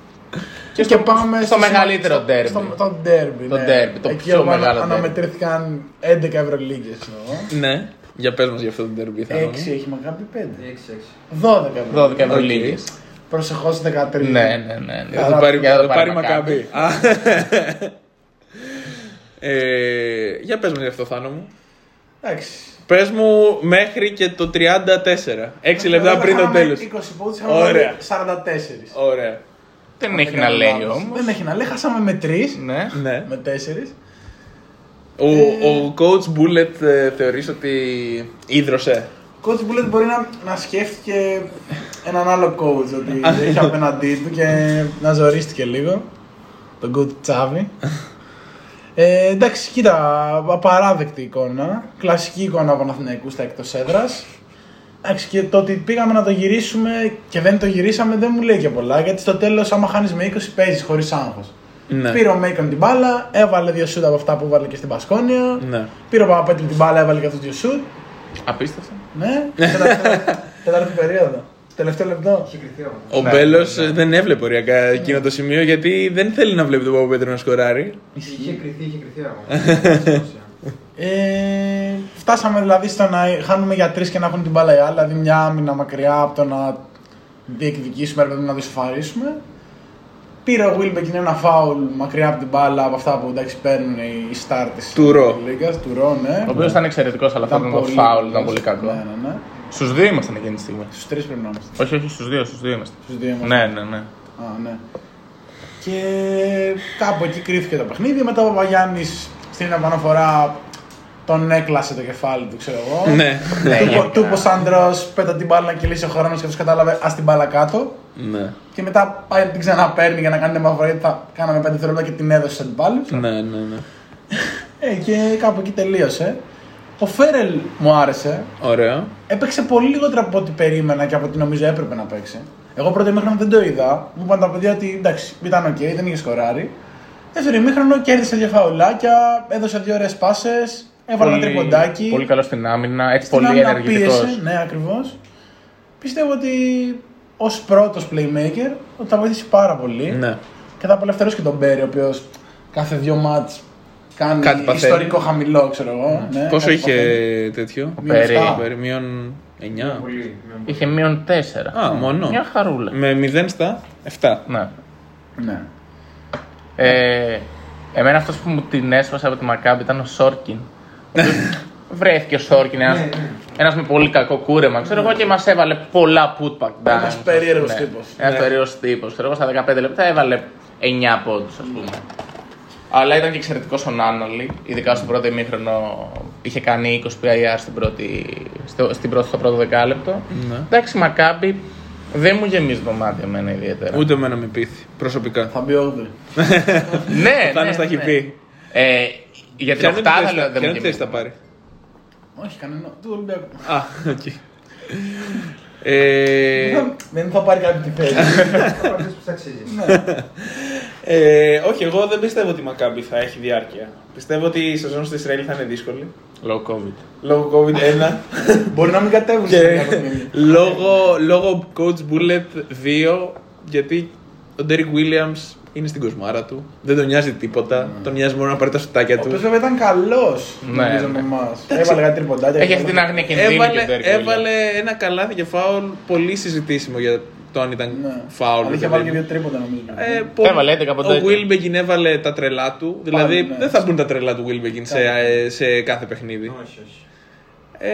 B: Και, και πάμε
D: στο μεγαλύτερο
B: στο-
D: derby.
B: Στο, το derby,
D: Το
B: ναι.
D: derby, το
B: Εκεί
D: πιο
B: όπου
D: μεγάλο derby.
B: αναμετρήθηκαν 11 Ευρωλίγκες. εννοώ.
A: ναι. Για πες μας για αυτό το derby. θα
B: 6 έχει Μακάμπι 5.
C: 6-6.
B: 12 Ευρωλίγκες.
D: 12 Ευρωλίγε.
B: Προσεχώς 13.
D: Ναι, ναι, ναι. ναι.
A: Για να το πάρει,
D: Για να
A: θα
D: το
A: το πάρει
D: Μακάμπι.
A: Μακάμπι. Α. Ε, για πες μου για αυτό Θάνο μου.
B: Εντάξει.
A: Πες μου μέχρι και το 34. 6 λεπτά πριν το
B: Χάναμε
A: τέλος.
B: 20 πόντους,
A: Ωραία.
B: είχαμε 44.
A: Ωραία.
D: Δεν έχει να λέει όμως.
B: Δεν έχει να λέει, χάσαμε με 3.
D: Ναι.
A: Ναι.
B: Με 4.
A: Ο, ο coach Bullet ε, θεωρείς ότι ίδρωσε;
B: coach Bullet μπορεί να, να σκέφτηκε έναν άλλο coach ότι έχει απέναντί του και να ζορίστηκε λίγο. Τον coach Τσάβη. Ε, εντάξει, κοίτα, απαράδεκτη εικόνα. Κλασική εικόνα από Παναθηναϊκού στα εκτός έδρας. Εντάξει, και το ότι πήγαμε να το γυρίσουμε και δεν το γυρίσαμε δεν μου λέει και πολλά. Γιατί στο τέλος, άμα χάνεις με 20, παίζεις χωρίς άγχος.
A: Ναι.
B: Πήρε ο Μέικον την μπάλα, έβαλε δύο σουτ από αυτά που έβαλε και στην Πασκόνια.
A: Ναι.
B: Πήρε ο Παπαπέτρου την μπάλα, έβαλε και αυτό δύο σουτ.
D: Απίστευτο.
B: Ναι, τέταρτη- τέταρτη περίοδο. Τελευταίο λεπτό.
C: Είχε κρυθεί όμως.
A: Ο
D: Ναι,
A: Μπέλος
D: ναι.
A: δεν έβλεπε οριακά εκείνο το σημείο γιατί δεν θέλει να βλέπει τον Παπαπέτρου να σκοράρει.
C: Είχε κρυθεί, είχε κρυθεί ακόμα.
B: Ε, φτάσαμε δηλαδή στο να χάνουμε για τρεις και να έχουν την μπάλα οι άλλοι. Δηλαδή μια άμυνα μακριά από το να διεκδικήσουμε, ρε παιδί μου, να δυσοφαρίσουμε. Πήρε ο Βίλμπεκιν ένα φάουλ μακριά από την μπάλα από αυτά που εντάξει παίρνουν οι στάρ της
A: Του Ρο.
B: Λίγας. Του Ρο, ναι.
D: Ο οποίος ήταν εξαιρετικός, αλλά αυτό ήταν το φάουλ, ήταν πολύ κακό.
B: Ναι, ναι, ναι.
D: Στους δύο ήμασταν εκείνη τη στιγμή.
B: Στους τρεις πρέπει να είμαστε.
D: Όχι, όχι, στους δύο, στους δύο είμαστε.
B: Στους δύο είμαστε.
D: Ναι, ναι, ναι.
B: Α, ναι. Και κάπου εκεί κρύφτηκε το παιχνίδι. Μετά ο Παπαγιάννης στην επαναφορά τον έκλασε το κεφάλι του, ξέρω εγώ.
A: Ναι.
D: Ναι,
B: Του
D: γενικά.
B: είπε ο Άντρο, πέτα την μπάλα να κυλήσει ο χρόνος και αυτός κατάλαβε, ας την μπάλα κάτω.
A: Ναι.
B: Και μετά πάει την ξαναπαίρνει για να κάνει την επαναφορά γιατί θα κάναμε 5 δευτερόλεπτα και την έδωσε στου αντιπάλου.
A: Ναι, ναι, ναι.
B: Ε, και κάπου εκεί τελείωσε. Ο Φέρελ μου άρεσε.
A: Ωραίο.
B: Έπαιξε πολύ λιγότερο από ό,τι περίμενα και από ό,τι νομίζω έπρεπε να παίξει. Εγώ πρώτο ημίχρονο δεν το είδα. Μου είπαν τα παιδιά ότι εντάξει, ήταν οκ, δεν είχε σκοράρει. Δεύτερο ημίχρονο κέρδισε δύο φαουλάκια, έδωσε δύο ωραίες πάσες, έβαλε ένα τριποντάκι.
D: Πολύ καλό στην άμυνα, έτσι
B: Στην
D: πολύ
B: άμυνα
D: ενεργητικός.
B: πίεσε, Ναι, ακριβώς. Πιστεύω ότι ως πρώτος playmaker ότι θα βοηθήσει πάρα πολύ.
A: Ναι.
B: Και θα απελευθερώσει και τον Μπέρι, ο οποίος κάθε δύο ματς κάνει
A: Κάτι παθαίνει.
B: ιστορικό χαμηλό, ξέρω εγώ. Ναι,
A: Πόσο
B: κάτι
A: είχε
B: παθαίνει.
A: τέτοιο;
D: Ο Πέρι.
B: Μείον
A: Πέρι, Μείον 9.
C: Πολύ.
D: Είχε μείον 4.
A: Α, μόνο.
D: Μια χαρούλα.
A: Με 0 στα 7.
D: Ναι.
B: Ναι.
D: Ε, εμένα αυτός που μου την έσπασε από τη Μακάμπη ήταν ο Σόρκιν. Ο οποίος Βρέθηκε ο Σόρκιν, ένας,
C: Ναι, ναι.
D: ένας με πολύ κακό κούρεμα, ξέρω εγώ, και μας έβαλε πολλά putback downs.
B: Ένας περίεργος τύπος.
D: Ένας
A: Ναι.
D: περίεργος τύπος. Ξέρω εγώ, στα 15 λεπτά έβαλε 9 πόντους, ας πούμε. Αλλά ήταν και εξαιρετικός ο Νάναλι, ειδικά στο πρώτο ημίχρονο είχε κάνει 20 PIR στην πρώτη, στο, στην πρώτη, στο πρώτο δεκάλεπτο.
A: Ναι.
D: Εντάξει, η Μακάμπι δεν μου γεμίζει το μάτι εμένα ιδιαίτερα.
A: Ούτε εμένα με πείθει προσωπικά.
B: Θα μπει 8.
D: ναι,
A: Θάνο
D: ναι,
A: τα έχει
D: ναι.
A: πει.
D: Ε, για την
A: Ποια είναι
D: οκτάδα
A: τη θέση
D: λέω,
A: θα-
D: δεν
A: ποια
D: μου
A: είναι τη θέση
D: γεμίζει.
A: θα πάρει.
B: Όχι, κανένα. Του Ολυμπιακού.
A: Α, οκ. Ε,
B: Δεν θα πάρει κάτι τη θέση.
C: Αυτός που θα αξίζει.
A: ε, όχι, εγώ δεν πιστεύω ότι η Μακάμπι θα έχει διάρκεια. Πιστεύω ότι η σεζόν στο Ισραήλ θα είναι δύσκολη.
D: Low COVID.
A: Λόγω COVID 1
B: Μπορεί να μην κατέβουν
A: και
B: σε κάποια στιγμή.
A: λόγω, λόγω Coach Bullet 2 γιατί ο Derek Williams είναι στην κοσμάρα του. Δεν τον νοιάζει τίποτα. Τον νοιάζει μόνο να πάρει τα σουτάκια
B: Ο οποίος
A: του.
B: βέβαια ήταν καλός.
D: Ναι,
B: Νομίζω
D: ναι.
B: με εμάς. Έβαλε κάτι τριποντάκια.
D: Έχει αυτή την άγνοια κινδύνου
A: Έβαλε,
D: και ο Derek Williams.
A: έβαλε ένα καλάθι και φάουλ πολύ συζητήσιμο για το αν ήταν
B: Ναι.
A: φάουλ.
B: Αλλά είχε
A: παιδί
B: βάλει και
A: μου.
B: δύο τρίποτα νομίζω.
A: Ε, πο-
D: Έβαλε 11 από
A: Ο
D: 10.
A: Wilbekin έβαλε τα τρελά του. Δηλαδή
B: ναι.
A: δεν θα μπουν τα τρελά του Wilbekin σε, ε, σε κάθε παιχνίδι.
C: Όχι, όχι.
A: Ε,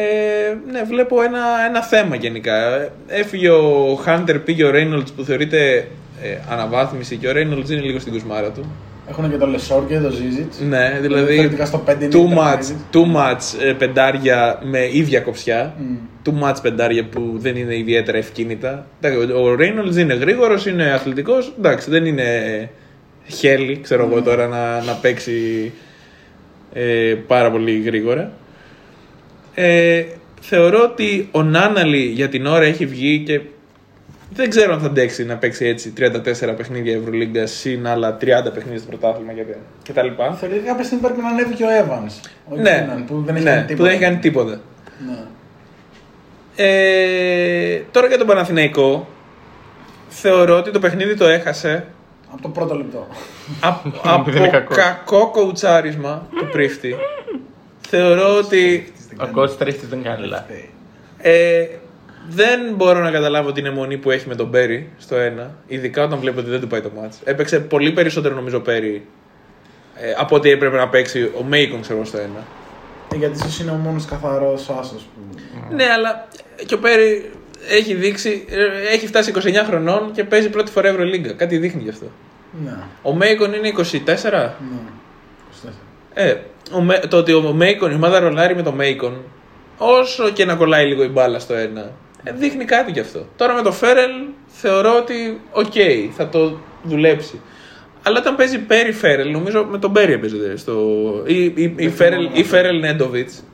A: ναι, βλέπω ένα, ένα θέμα γενικά. Ε, Έφυγε ο Hunter, πήγε ο Reynolds που θεωρείται ε, αναβάθμιση και ο Reynolds είναι λίγο στην κουσμάρα του.
B: Έχουν και το Λεσόρ και το Ζίζιτς.
A: Ναι, δηλαδή
B: Θεωρητικά στο 5 είναι
A: too
B: ήταν
A: much,
B: ήδη.
A: too much ε, πεντάρια με ίδια κοψιά.
B: Μμ.
A: Too much πεντάρια που δεν είναι ιδιαίτερα ευκίνητα. Εντάξει, Ο Reynolds είναι γρήγορος, είναι αθλητικός. Εντάξει, δεν είναι χέλι, ξέρω εγώ τώρα, να, να παίξει ε, πάρα πολύ γρήγορα. Ε, θεωρώ ότι ο Νάναλι για την ώρα έχει βγει και δεν ξέρω αν θα αντέξει να παίξει έτσι 34 παιχνίδια Ευρωλίγκα συν άλλα 30 παιχνίδια στο πρωτάθλημα και- και τα λοιπά.
B: Θεωρητικά κάποια στιγμή πρέπει να ανέβει και ο Evans. Ο
A: Ναι,
B: Keenan, που δεν έχει
A: ναι,
B: κάνει
A: που
B: τίποτα.
A: δεν έχει κάνει τίποτα.
B: Ναι.
A: Ε, τώρα για τον Παναθηναϊκό θεωρώ ότι το παιχνίδι το έχασε
B: Από το πρώτο λεπτό.
A: από,
D: Επειδή είναι
A: από
D: κακός.
A: κακό κοουτσάρισμα του πρίφτη. θεωρώ ότι
D: Ο coach Τρίφτης δεν κάνει λάθη.
A: Ε, δεν μπορώ να καταλάβω την αιμονή που έχει με τον Πέρι στο ένα. Ειδικά όταν βλέπω ότι δεν του πάει το μάτς. Έπαιξε πολύ περισσότερο νομίζω Πέρι ε, από ό,τι έπρεπε να παίξει ο Μέικον ξέρω εγώ, στο ένα.
B: Ε, Γιατί ίσως είναι ο μόνος καθαρός άσος που.
A: Ναι, αλλά και ο Πέρι έχει δείξει, ε, έχει φτάσει 29 χρονών και παίζει πρώτη φορά Ευρωλίγκα. Κάτι δείχνει γι' αυτό.
B: Ναι.
A: Ο Μέικον είναι 24.
B: ναι. 24.
A: Ε, ο, Μέ- το ότι ο Μέικον, η ομάδα ρολάρει με τον Μέικον όσο και να κολλάει λίγο η μπάλα στο ένα, ε, δείχνει κάτι γι' αυτό. Τώρα με το Φέρελ θεωρώ ότι οκ, θα το δουλέψει. Αλλά όταν παίζει Πέρι Φέρελ, νομίζω με τον Πέρι έπαιζε στο. ή, ή, ή, Φέρελ, ή Φέρελ Νέντοβιτς.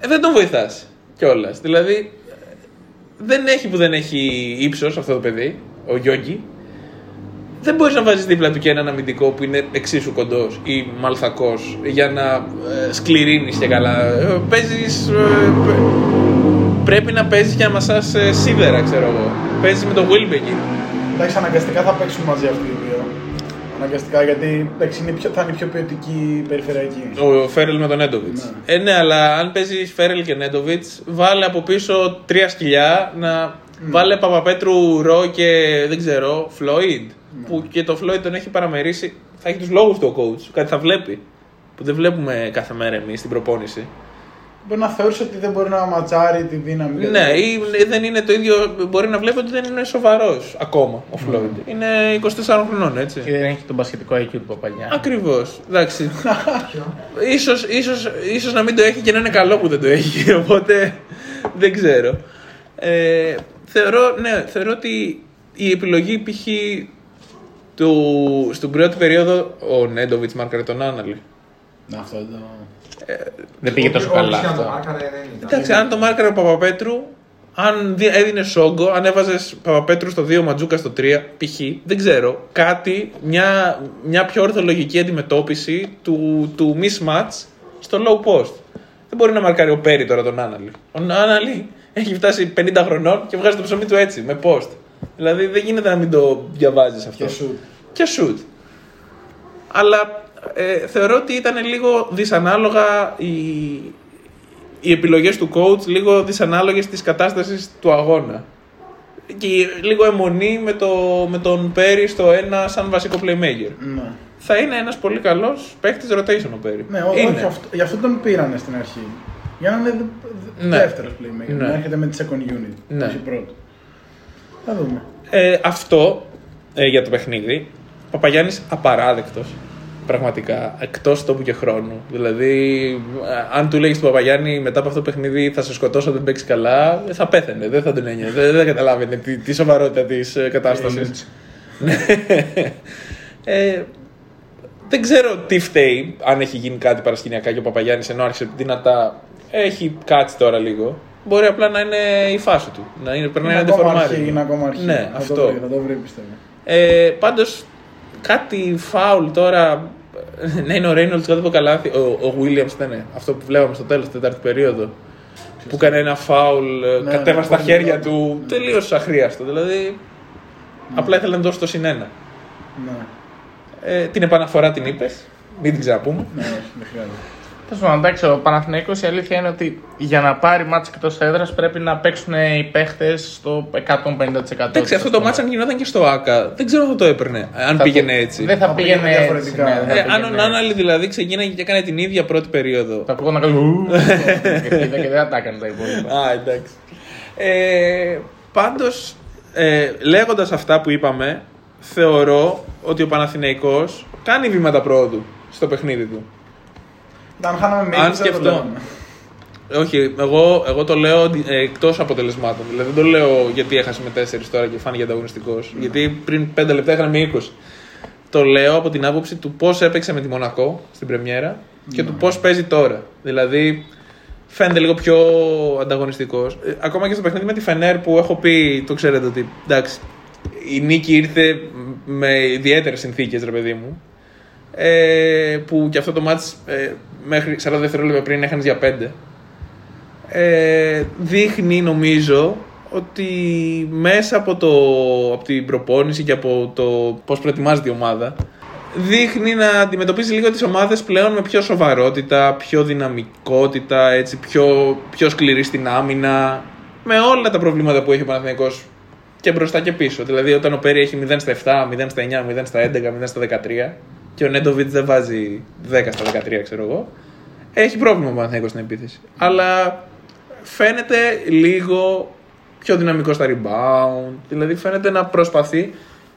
A: Ε, δεν τον βοηθάς κιόλας. Δηλαδή, δεν έχει που δεν έχει ύψος αυτό το παιδί, ο Γιώργη. Δεν μπορείς να βάζεις δίπλα του και έναν αμυντικό που είναι εξίσου κοντός ή μαλθακός για να ε, σκληρύνεις και καλά. Ε, παίζεις, ε, πε- πρέπει να παίζει για να μασά ε, σίδερα, ξέρω εγώ. Παίζει με τον Wilbekin.
B: Εντάξει, αναγκαστικά θα παίξουν μαζί αυτοί οι δύο. Αναγκαστικά γιατί εντάξει, είναι πιο, θα είναι πιο ποιοτική η περιφερειακή.
A: Ο Φέρελ με τον Νέντοβιτς. Ε, ναι, αλλά αν παίζει Φέρελ και Νέντοβιτς, βάλε από πίσω τρία σκυλιά να βάλε Παπαπέτρου, Ρο και δεν ξέρω, Φλόιντ. Που και το Φλόιντ τον έχει παραμερίσει. Θα έχει τους λόγους του ο coach. Κάτι θα βλέπει. Που δεν βλέπουμε κάθε μέρα εμείς στην προπόνηση.
B: Μπορεί να θεωρήσει ότι δεν μπορεί να ματσάρει τη δύναμη.
A: Ναι, ή δεν είναι το ίδιο. Μπορεί να βλέπει ότι δεν είναι σοβαρός ακόμα ο Φλόιντ. Είναι 24 χρονών, έτσι.
D: Και δεν έχει τον μπασχετικό IQ του Παπαγιά.
A: Ακριβώς. Εντάξει. ίσως, ίσως, ίσως να μην το έχει και να είναι καλό που δεν το έχει. Οπότε δεν ξέρω. Ε, θεωρώ, ναι, θεωρώ ότι η επιλογή π.χ. Του, στην πρώτη περίοδο ο Νέντοβιτς μάρκαρε τον Άναλη.
B: Να, αυτό δεν το.
D: Δεν πήγε τόσο
C: Όχι,
D: καλά
C: αν το
D: αυτό.
C: μάρκαρε, δεν ήταν.
A: Εντάξει, αν το μάρκαρε ο Παπαπέτρου, αν δι- έδινε σόγκο, αν έβαζες Παπαπέτρου στο 2, Ματζούκα στο 3, π.χ. δεν ξέρω. Κάτι, μια, μια πιο ορθολογική αντιμετώπιση του, του mismatch στο low post. Δεν μπορεί να μαρκάρει ο Πέρι τώρα τον Άναλι. Ο Άναλι έχει φτάσει 50 χρονών και βγάζει το ψωμί του έτσι, με post. Δηλαδή δεν γίνεται να μην το διαβάζεις αυτό.
B: Και shoot.
A: Και shoot. Αλλά ε, θεωρώ ότι ήταν λίγο δυσανάλογα οι, οι επιλογές του coach, λίγο δυσανάλογες της κατάστασης του αγώνα. Και λίγο αιμονή με, το, με τον Πέρι στο ένα σαν βασικό playmaker.
B: Ναι.
A: Θα είναι ένας πολύ καλός παίκτης rotation ο Πέρι.
B: Ναι, ό-
A: είναι.
B: όχι αυτό, γι' αυτό τον πήρανε στην αρχή. Για να είναι δε, δε,
A: Ναι.
B: δεύτερος playmaker.
A: Ναι.
B: Να έρχεται με τη second unit.
A: Ναι.
B: Όχι πρώτο. Θα δούμε.
A: Ε, αυτό ε, για το παιχνίδι. Ο Παπαγιάννης απαράδεκτος. Πραγματικά. Εκτός τόπου και χρόνου. Δηλαδή, ε, αν του λέγεις του Παπαγιάννη μετά από αυτό το παιχνίδι θα σε σκοτώσω, δεν παίξεις καλά, ε, θα πέθαινε. Δεν θα τον ένιωσε. δεν, δεν καταλάβαινε τη, τη σοβαρότητα της κατάστασης. ε, δεν ξέρω τι φταίει, αν έχει γίνει κάτι παρασκηνιακά και ο Παπαγιάννης ενώ άρχισε δυνατά. Έχει κάτσει τώρα λίγο. Μπορεί απλά να είναι η φάση του. Να είναι, περνάει
B: Είναι
A: ένα
B: ακόμα
A: ντεφορμάρι.
B: αρχή, είναι ακόμα αρχή.
A: Ναι,
B: θα
A: αυτό.
B: Το βρει, θα το βρει πιστεύω.
A: Ε, Πάντως, κάτι φάουλ τώρα. Ναι, είναι ο Ρέινολτ κάτω από καλάθι. Ο, ο Williams ήταν αυτό που βλέπαμε στο τέλος, τέταρτη περίοδο. Που έκανε ένα φάουλ, ε,
B: Ναι,
A: κατέβασε
B: ναι,
A: τα
B: πολύ
A: χέρια
B: καλό.
A: του. Τελείως αχρίαστο. Δηλαδή, απλά ήθελε να δώσει το συνένα.
B: Ναι,
A: Ε, την επαναφορά την είπες. Μην την ξαναπούμε.
B: ναι, όχι, δεν χρειάζεται.
D: Τέλος πάντων, εντάξει, ο Παναθηναϊκός η αλήθεια είναι ότι για να πάρει μάτς εκτός έδρας πρέπει να παίξουν οι παίχτες στο 150%.
A: Εντάξει, αυτό το μάτσα αν γινόταν και στο ΑΚΑ. Δεν ξέρω αν θα το έπαιρνε. Αν
D: Θα
A: πήγαινε
D: το-
A: έτσι.
D: Δεν θα
B: Θα
D: πήγαινε
B: πήγαινε
D: έτσι.
B: διαφορετικά.
D: ναι, δεν θα
A: Ε, αν ο
D: πήγαινε
A: Νάναλι δηλαδή ξεκίναγε και έκανε την ίδια πρώτη περίοδο.
D: Θα ακούω να κάνω. «Ου», και δεν θα τα έκανε τα υπόλοιπα.
A: Α, εντάξει. Ε, πάντως, ε, λέγοντας αυτά που είπαμε, θεωρώ ότι ο Παναθηναϊκός κάνει βήματα πρόοδου στο παιχνίδι του.
B: Αν χάναμε με
A: Αν
B: ήττες, δεν το
A: σκεφτώ.
B: λέγαμε.
A: Όχι, εγώ, εγώ το λέω ε, εκτός αποτελεσμάτων. Δηλαδή δεν το λέω γιατί έχασε με 4 τώρα και φάνηκε ανταγωνιστικός. Γιατί πριν 5 λεπτά είχαν με 20. Το λέω από την άποψη του πώς έπαιξε με τη Μονακό στην Πρεμιέρα και του πώς παίζει τώρα. Δηλαδή φαίνεται λίγο πιο ανταγωνιστικός. ακόμα και στο παιχνίδι με τη Φενέρ που έχω πει, το ξέρετε ότι εντάξει, η νίκη ήρθε με ιδιαίτερες συνθήκες, ρε παιδί μου. Ε, που και αυτό το μάτς ε, μέχρι 40 δευτερόλεπτα πριν έχανε για 5 ε, δείχνει νομίζω ότι μέσα από, το, από την προπόνηση και από το πώς προετοιμάζεται η ομάδα δείχνει να αντιμετωπίζει λίγο τις ομάδες πλέον με πιο σοβαρότητα, πιο δυναμικότητα, έτσι, πιο, πιο σκληρή στην άμυνα με όλα τα προβλήματα που έχει ο Παναθηναϊκός και μπροστά και πίσω. Δηλαδή όταν ο Πέρι έχει 0 στα 7, 0 στα 9, 0 στα 11, 0 στα 13 και ο Νέντοβιτς δεν βάζει 10 στα 13 ξέρω εγώ έχει πρόβλημα ο Παναθηναϊκός στην επίθεση. Αλλά φαίνεται λίγο πιο δυναμικό στα rebound. Δηλαδή φαίνεται να προσπαθεί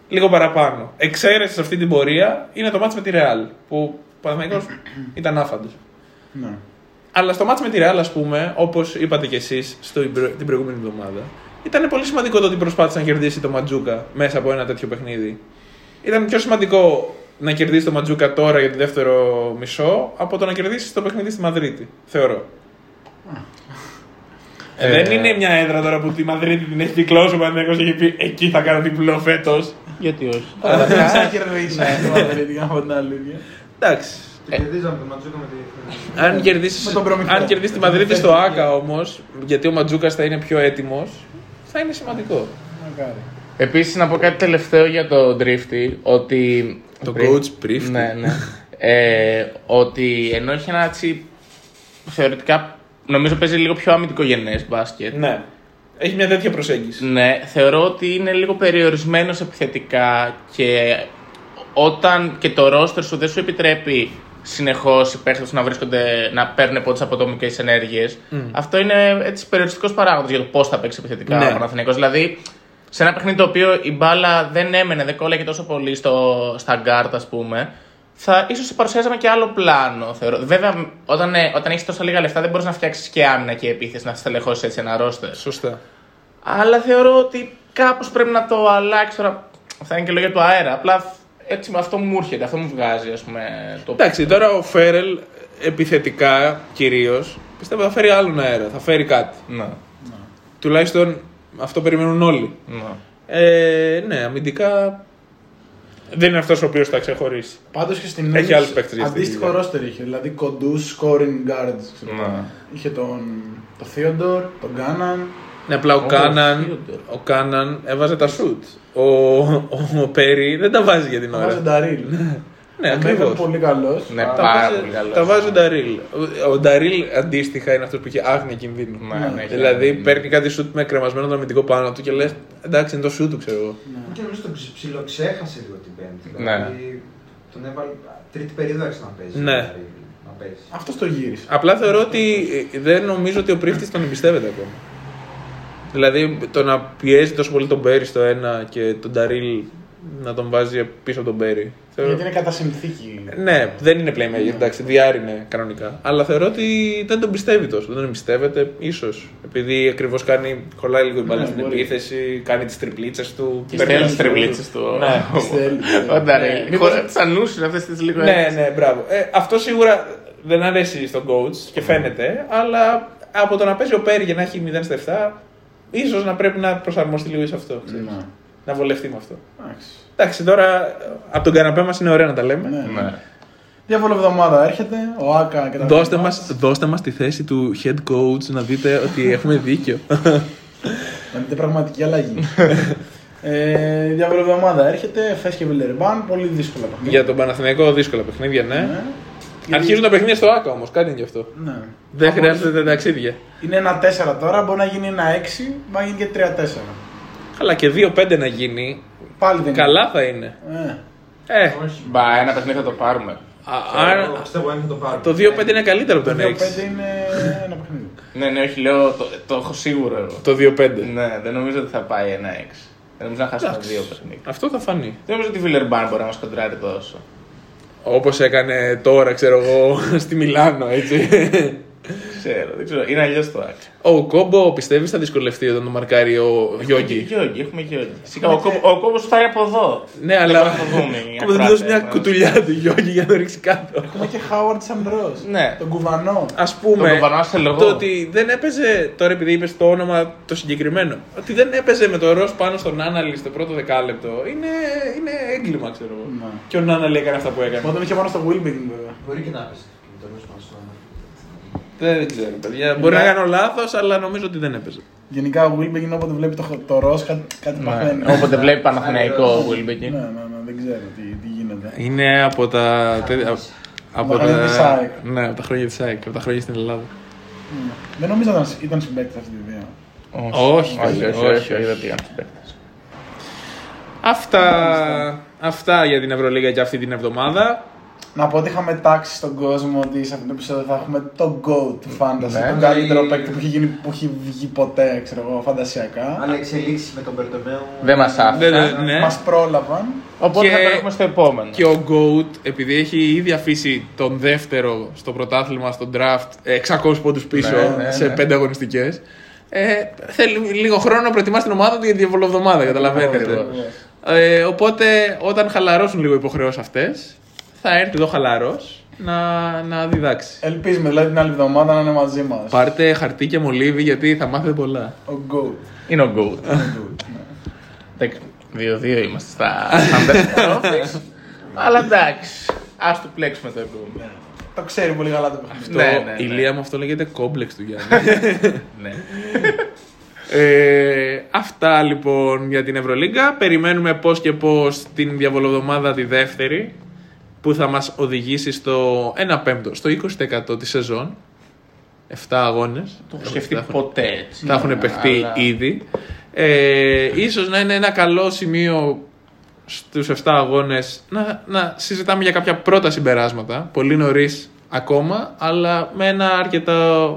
A: λίγο παραπάνω. Εξαίρεσης σε αυτή την πορεία είναι το μάτς με τη Real. Που ο Παναθηναϊκός ήταν άφαντος.
B: Ναι.
A: Αλλά στο μάτς με τη Real, ας πούμε, όπως είπατε κι εσείς την προηγούμενη εβδομάδα, ήταν πολύ σημαντικό το ότι προσπάθησε να κερδίσει το Ματζούκα μέσα από ένα τέτοιο παιχνίδι. Ήταν πιο σημαντικό να κερδίσει το Ματζούκα τώρα για το δεύτερο μισό από το να κερδίσει το παιχνίδι στη Μαδρίτη. Θεωρώ. Ε, δεν είναι μια έδρα τώρα που τη Μαδρίτη την έχει κυκλώσει ο Παναγιώτο και έχει πει εκεί θα κάνω διπλό φέτος.
D: Γιατί όχι.
B: Αλλά δεν θα κερδίσει το Μαδρίτη, για να πω την αλήθεια.
A: Εντάξει.
C: Το κερδίζαμε το Ματζούκα με τη.
A: Αν κερδίσει
B: Με τον προμηθευτή.
A: αν κερδίσεις τη Μαδρίτη στο ΑΚΑ όμως, γιατί ο Ματζούκας θα είναι πιο έτοιμος, θα είναι σημαντικό.
B: Μακάρι.
D: Επίσης, να πω κάτι τελευταίο για το Drifty. Ότι.
A: Το
D: πριν-
A: coach Drifty.
D: Ναι, ναι. ε, ότι ενώ έχει ένα έτσι. Θεωρητικά νομίζω παίζει λίγο πιο αμυντικό γενέ μπάσκετ.
A: Ναι. Έχει μια τέτοια προσέγγιση.
D: Ναι, θεωρώ ότι είναι λίγο περιορισμένος επιθετικά και όταν και το ρόστερ σου δεν σου επιτρέπει συνεχώς οι παίχτες να βρίσκονται να παίρνουν πόντους από ατομικές ενέργειες. Αυτό είναι έτσι περιοριστικός παράγοντας για το πώς θα παίξεις επιθετικά
A: Ναι.
D: ο Παναθηναϊκός. Δηλαδή, σε ένα παιχνίδι το οποίο η μπάλα δεν έμενε, δεν κόλλαγε τόσο πολύ στο, στα γκαρντ, ας πούμε, θα ίσως παρουσιάζαμε και άλλο πλάνο. Θεωρώ. Βέβαια, όταν, ε, όταν έχεις τόσα λίγα λεφτά, δεν μπορείς να φτιάξεις και άμυνα και επίθεση, να στελεχώσεις έτσι ένα ρόστερ.
A: Σωστά.
D: Αλλά θεωρώ ότι κάπως πρέπει να το αλλάξεις τώρα. Αυτά είναι και λόγια του αέρα. Απλά έτσι αυτό μου έρχεται, αυτό μου βγάζει, ας πούμε. Το...
A: Εντάξει, τώρα ο Φέρελ επιθετικά κυρίως πιστεύω θα φέρει άλλον αέρα, θα φέρει κάτι.
D: Ναι.
A: Τουλάχιστον αυτό περιμένουν όλοι.
D: ναι.
A: Ε, ναι, αμυντικά δεν είναι αυτός ο οποίος θα ξεχωρίσει.
B: Πάντως και στην
A: Έχει
B: Nuggets
A: άλλους παίκτες για αυτή τη
B: Αντίστοιχο
A: δουλειά.
B: ρόστερ είχε. Δηλαδή κοντούς scoring guards. ξέρω
D: Ναι.
B: εγώ. Είχε τον το Theodore, τον Γκάναν.
A: Ναι, απλά ο
D: Ο
A: Κάναν,
D: Φίοντορ.
A: ο Κάναν έβαζε τα σουτ. Ο, ο, ο Πέρι δεν τα βάζει για την
B: Βάζει
A: ώρα.
B: τον Νταρίλ.
A: Ναι,
B: Ο Μέγαν
A: ακριβώ.
B: πολύ καλός.
D: Ναι,
A: Τα
D: πάρα
A: βάζει-
D: πολύ καλός.
A: Τα βάζει ο Νταρίλ. Ο- Ο Νταρίλ αντίστοιχα είναι αυτός που είχε άγνοια κινδύνου.
D: Ναι, ναι, έχει
A: Δηλαδή
D: ένα-
A: παίρνει κάτι σουτ με κρεμασμένο το αμυντικό πάνω του και λες: Εντάξει, είναι το σουτ του, ξέρω εγώ.
C: Και νομίζω τον ξε- ψιλοξέχασε λίγο την Πέμπτη.
D: Ναι.
C: Δηλαδή τον έβαλε. Τρίτη περίοδο άρχισε να παίζει.
A: Ναι.
C: δηλαδή, Να παίζει.
B: Αυτό το γύρισε.
A: Απλά θεωρώ ότι ε, δεν νομίζω ότι ο πρίφτης τον εμπιστεύεται ακόμα. Δηλαδή το να πιέζει τόσο πολύ τον Μπέρι στο ένα και τον Νταρίλ να τον βάζει πίσω από τον Μπέρι. Θεωρώ...
B: Γιατί είναι κατά συνθήκη.
A: Ναι, δεν είναι playmaker, εντάξει, διάρρη είναι κανονικά. Αλλά θεωρώ ότι δεν τον πιστεύει τόσο. Δεν τον εμπιστεύεται, ίσως. Επειδή ακριβώς κάνει, κολλάει λίγο η μπάλα
B: Ναι,
A: στην
B: μπορεί.
A: επίθεση, κάνει τις τριπλίτσες του.
D: Και
A: παίρνει
D: στέλνει
A: τα
D: τις
A: σουτ
D: τριβλίτσε του.
A: Ναι.
B: Θέλει.
D: Ο Νταρίλ.
A: Ναι. Μήπως-
D: Τις ανούσου αυτές τις λίγο
A: Ναι,
D: έτσι.
A: ναι, μπράβο. Ε, αυτό σίγουρα δεν αρέσει στον coach και φαίνεται, αλλά από το να παίζει ο Πέρι για να έχει 0 στα 7, ίσως να πρέπει να προσαρμοστεί λίγο σε αυτό. ξέρεις.
B: Ναι.
A: Να βολευτεί με αυτό.
B: Εντάξει.
A: Εντάξει, τώρα από τον καναπέ μας είναι ωραία να τα λέμε.
B: Ναι.
D: Ναι.
B: Διάβολο εβδομάδα έρχεται, ο Άκα και τα
A: Δώστε
B: λοιπά.
A: μας, δώστε μας τη θέση του head coach να δείτε ότι έχουμε δίκιο.
B: Να δείτε πραγματική αλλαγή. ε, Διάβολο εβδομάδα έρχεται, Φες και Βιλερμπάν, πολύ δύσκολα παιχνίδια.
A: Για τον Παναθηναϊκό δύσκολα παιχνίδια, ναι.
B: Ναι.
A: Αρχίζουν τα παιχνίδια στο ΑΚΑ όμως, κάτι είναι γι' αυτό.
B: Ναι.
A: Δεν
B: Από-
A: χρειάζεται ταξίδια.
B: Είναι ένα 4 τώρα, μπορεί να γίνει ένα 6, μπορεί να γίνει και 3-4.
A: Αλλά και 2-5 να γίνει,
B: Πάλι δεν
A: καλά θα είναι.
B: είναι.
A: Ε,
C: Όχι.
D: Μπα, ένα παιχνίδι θα το πάρουμε.
A: α- άρα
C: Εγώ Πιστεύω αν θα το πάρουμε.
A: το 2-5 είναι καλύτερο από
B: Ε,
A: τον
B: το
A: 6.
B: 2-5 είναι ένα παιχνίδι.
D: Ναι, ναι, όχι, λέω το, το έχω σίγουρο εγώ.
A: Το 2-5.
D: Ναι, δεν νομίζω ότι θα πάει ένα 6. Δεν νομίζω να χάσουμε δύο παιχνίδια.
A: Αυτό θα φανεί.
D: Δεν νομίζω ότι η Βιλερμπάν μπορεί να μας κοντράρει τόσο.
A: Όπως έκανε τώρα, ξέρω εγώ, στη Μιλάνο, έτσι.
D: Ξέρω, δεν ξέρω. Είναι αλλιώς το άκρη.
A: Ο Κόμπο πιστεύει θα δυσκολευτεί όταν το μαρκάρει ο Γιώργη.
D: Γιώργη, έχουμε Γιώργη. Σιγά, Ο κόμπο- ο κόμπος φτάνει από εδώ.
A: Ναι, αλλά.
D: θα το δούμε, μια
A: Κόμπο θα του
D: φράση,
A: δώσει μια
D: ναι.
A: κουτουλιά του Γιώργη για να το ρίξει κάτω.
B: Έχουμε και Χάουαρντ Σαμπρό.
D: Ναι.
B: Τον κουβανό.
A: Α
D: Τον
A: πούμε,
D: κουβανά σε λογό.
A: το ότι δεν έπαιζε, τώρα επειδή είπες το όνομα το συγκεκριμένο, ότι δεν έπαιζε με το ροζ πάνω στον Άναλι στο πρώτο δεκάλεπτο, είναι, είναι έγκλημα, ξέρω εγώ.
B: Ναι.
A: Και ο Άναλι έκανε αυτά που έκανε.
B: Όταν είχε πάνω στο Wilmington βέβαια.
C: Μπορεί και να πέσει. Με το νέο σπάνιο στο όνομα.
A: Δεν ξέρω, παιδιά. Μπορεί να κάνω λάθος, αλλά νομίζω ότι δεν έπαιζε.
B: Γενικά ο Wilmington όποτε βλέπει το, το ροζ κάτι, κάτι παθαίνει.
D: Ναι. Όποτε βλέπει Παναθηναϊκό ο
B: Ναι,
D: Βίλμπεκι.
B: ναι, ναι, δεν ξέρω τι, τι γίνεται.
A: Είναι από τα. τε- Από
B: Τα χρόνια της ΑΕΚ.
A: Ναι, από τα χρόνια της ΑΕΚ, από τα χρόνια στην Ελλάδα.
B: Ναι. Δεν νομίζω ότι ήταν- ήταν συμπαίκτης αυτή τη ιδέα.
A: Όχι,
D: όχι,
A: όχι,
D: όχι,
A: όχι.
D: όχι, δεν πήγαν στους παίκτες.
A: Αυτά, αυτά για την Ευρωλίγα και αυτή την εβδομάδα.
B: Να πω ότι είχαμε τάξει στον κόσμο ότι σε αυτό το επεισόδιο θα έχουμε το GO του Fantasy.
D: Ναι.
B: τον καλύτερο παίκτη που έχει, γίνει, που έχει βγει ποτέ, ξέρω εγώ, φαντασιακά.
C: Αλλά εξελίξεις με τον Περτομέου.
D: Δεν μας
A: Ναι, ναι,
D: άφησαν.
A: ναι.
B: Μας πρόλαβαν.
D: Οπότε
A: Και-
D: θα περάσουμε στο επόμενο.
A: Και ο GOAT, επειδή έχει ήδη αφήσει τον δεύτερο στο πρωτάθλημα, στο draft, 600 πόντους πίσω
D: Ναι, ναι,
A: σε
D: ναι.
A: πέντε αγωνιστικές, ε, θέλει λίγο χρόνο να προετοιμάσει την ομάδα του για τη διαβολοβδομάδα, καταλαβαίνετε.
D: Ακριβώς.
A: Ε, οπότε, όταν χαλαρώσουν λίγο οι υποχρεώσεις αυτές, θα έρθει εδώ χαλαρό να, να διδάξει.
B: Ελπίζουμε δηλαδή την άλλη εβδομάδα να είναι μαζί μας.
A: Πάρτε χαρτί και μολύβι γιατί θα μάθετε πολλά.
B: Ο GO.
D: Είναι ο Goat. Εντάξει, 2-2 είμαστε στα Thunder Office. Αλλά εντάξει, ας του πλέξουμε το Goat.
B: Το ξέρει πολύ καλά το παιχνίδι.
D: Ναι,
A: Το-
D: ναι,
A: η
D: ναι.
A: Λία μου αυτό λέγεται κόμπλεξ του Γιάννη.
D: Ναι.
A: Ε, αυτά λοιπόν για την Ευρωλίγκα. Περιμένουμε πώς και πώς την διαβολοβδομάδα τη δεύτερη που θα μας οδηγήσει στο 1 πέμπτο, στο 20% της σεζόν. 7 αγώνες.
D: Το έχω σκεφτεί
A: Θα έχουν-
D: ποτέ έτσι.
A: Θα έχουν παιχτεί
D: Αλλά-
A: ήδη. Ε, ίσως να είναι ένα καλό σημείο στους 7 αγώνες να, να συζητάμε για κάποια πρώτα συμπεράσματα. Πολύ νωρίς ακόμα, αλλά με ένα αρκετά,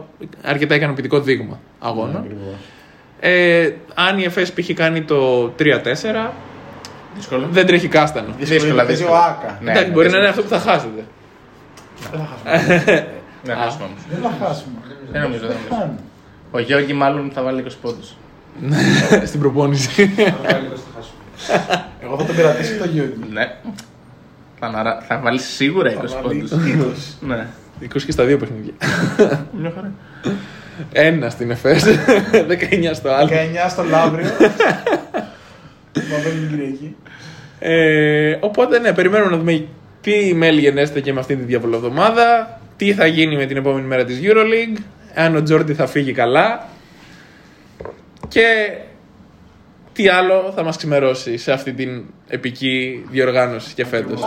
A: αρκετά ικανοποιητικό δείγμα αγώνων. Ε, αν η ΕΦΕΣ π.χ. κάνει το 3-4,
D: Δύσκολο.
A: δεν τρέχει κάστανο.
D: Δύσκολα,
B: Παίζει ο
D: δύσκολα.
B: Άκα.
D: Ναι,
A: Εντάξει,
D: ναι,
A: μπορεί να είναι
D: δύσκολο.
A: αυτό που θα χάσετε.
B: Δεν θα χάσουμε.
D: Ναι, χάσουμε όμως.
B: Δεν θα χάσουμε.
D: Δεν νομίζω, δεν νομίζω.
B: Χάνουμε.
D: Ο Γιώργη μάλλον θα βάλει 20 πόντους.
A: Στην προπόνηση.
B: Εγώ θα τον κρατήσω το Γιώργη.
D: Ναι. Θα, αναρα... θα βάλει σίγουρα 20 πόντους. Ναι.
A: 20 και στα δύο παιχνίδια.
D: Μια χαρά.
A: Ένα στην ΕΦΕΣ, 19 στο άλλο.
B: 19 στο Λαύριο. Παπέλη την Κυριακή.
A: Ε, οπότε ναι, περιμένουμε να δούμε τι email γενέστε και με αυτή τη διαβολοβδομάδα, τι θα γίνει με την επόμενη μέρα της EuroLeague, αν ο Τζόρντι θα φύγει καλά και τι άλλο θα μας ξημερώσει σε αυτή την επική διοργάνωση και φέτος.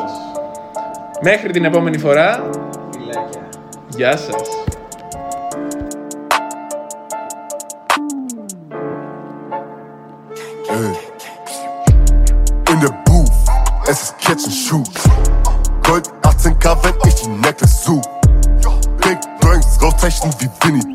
A: Μέχρι την επόμενη φορά,
C: Φιλάκια.
A: γεια σας.
E: Ey. Kitchen Shoes. Gold 18k, wenn ich die Necklace such. Big Brains, Rauchzeichen wie Vinny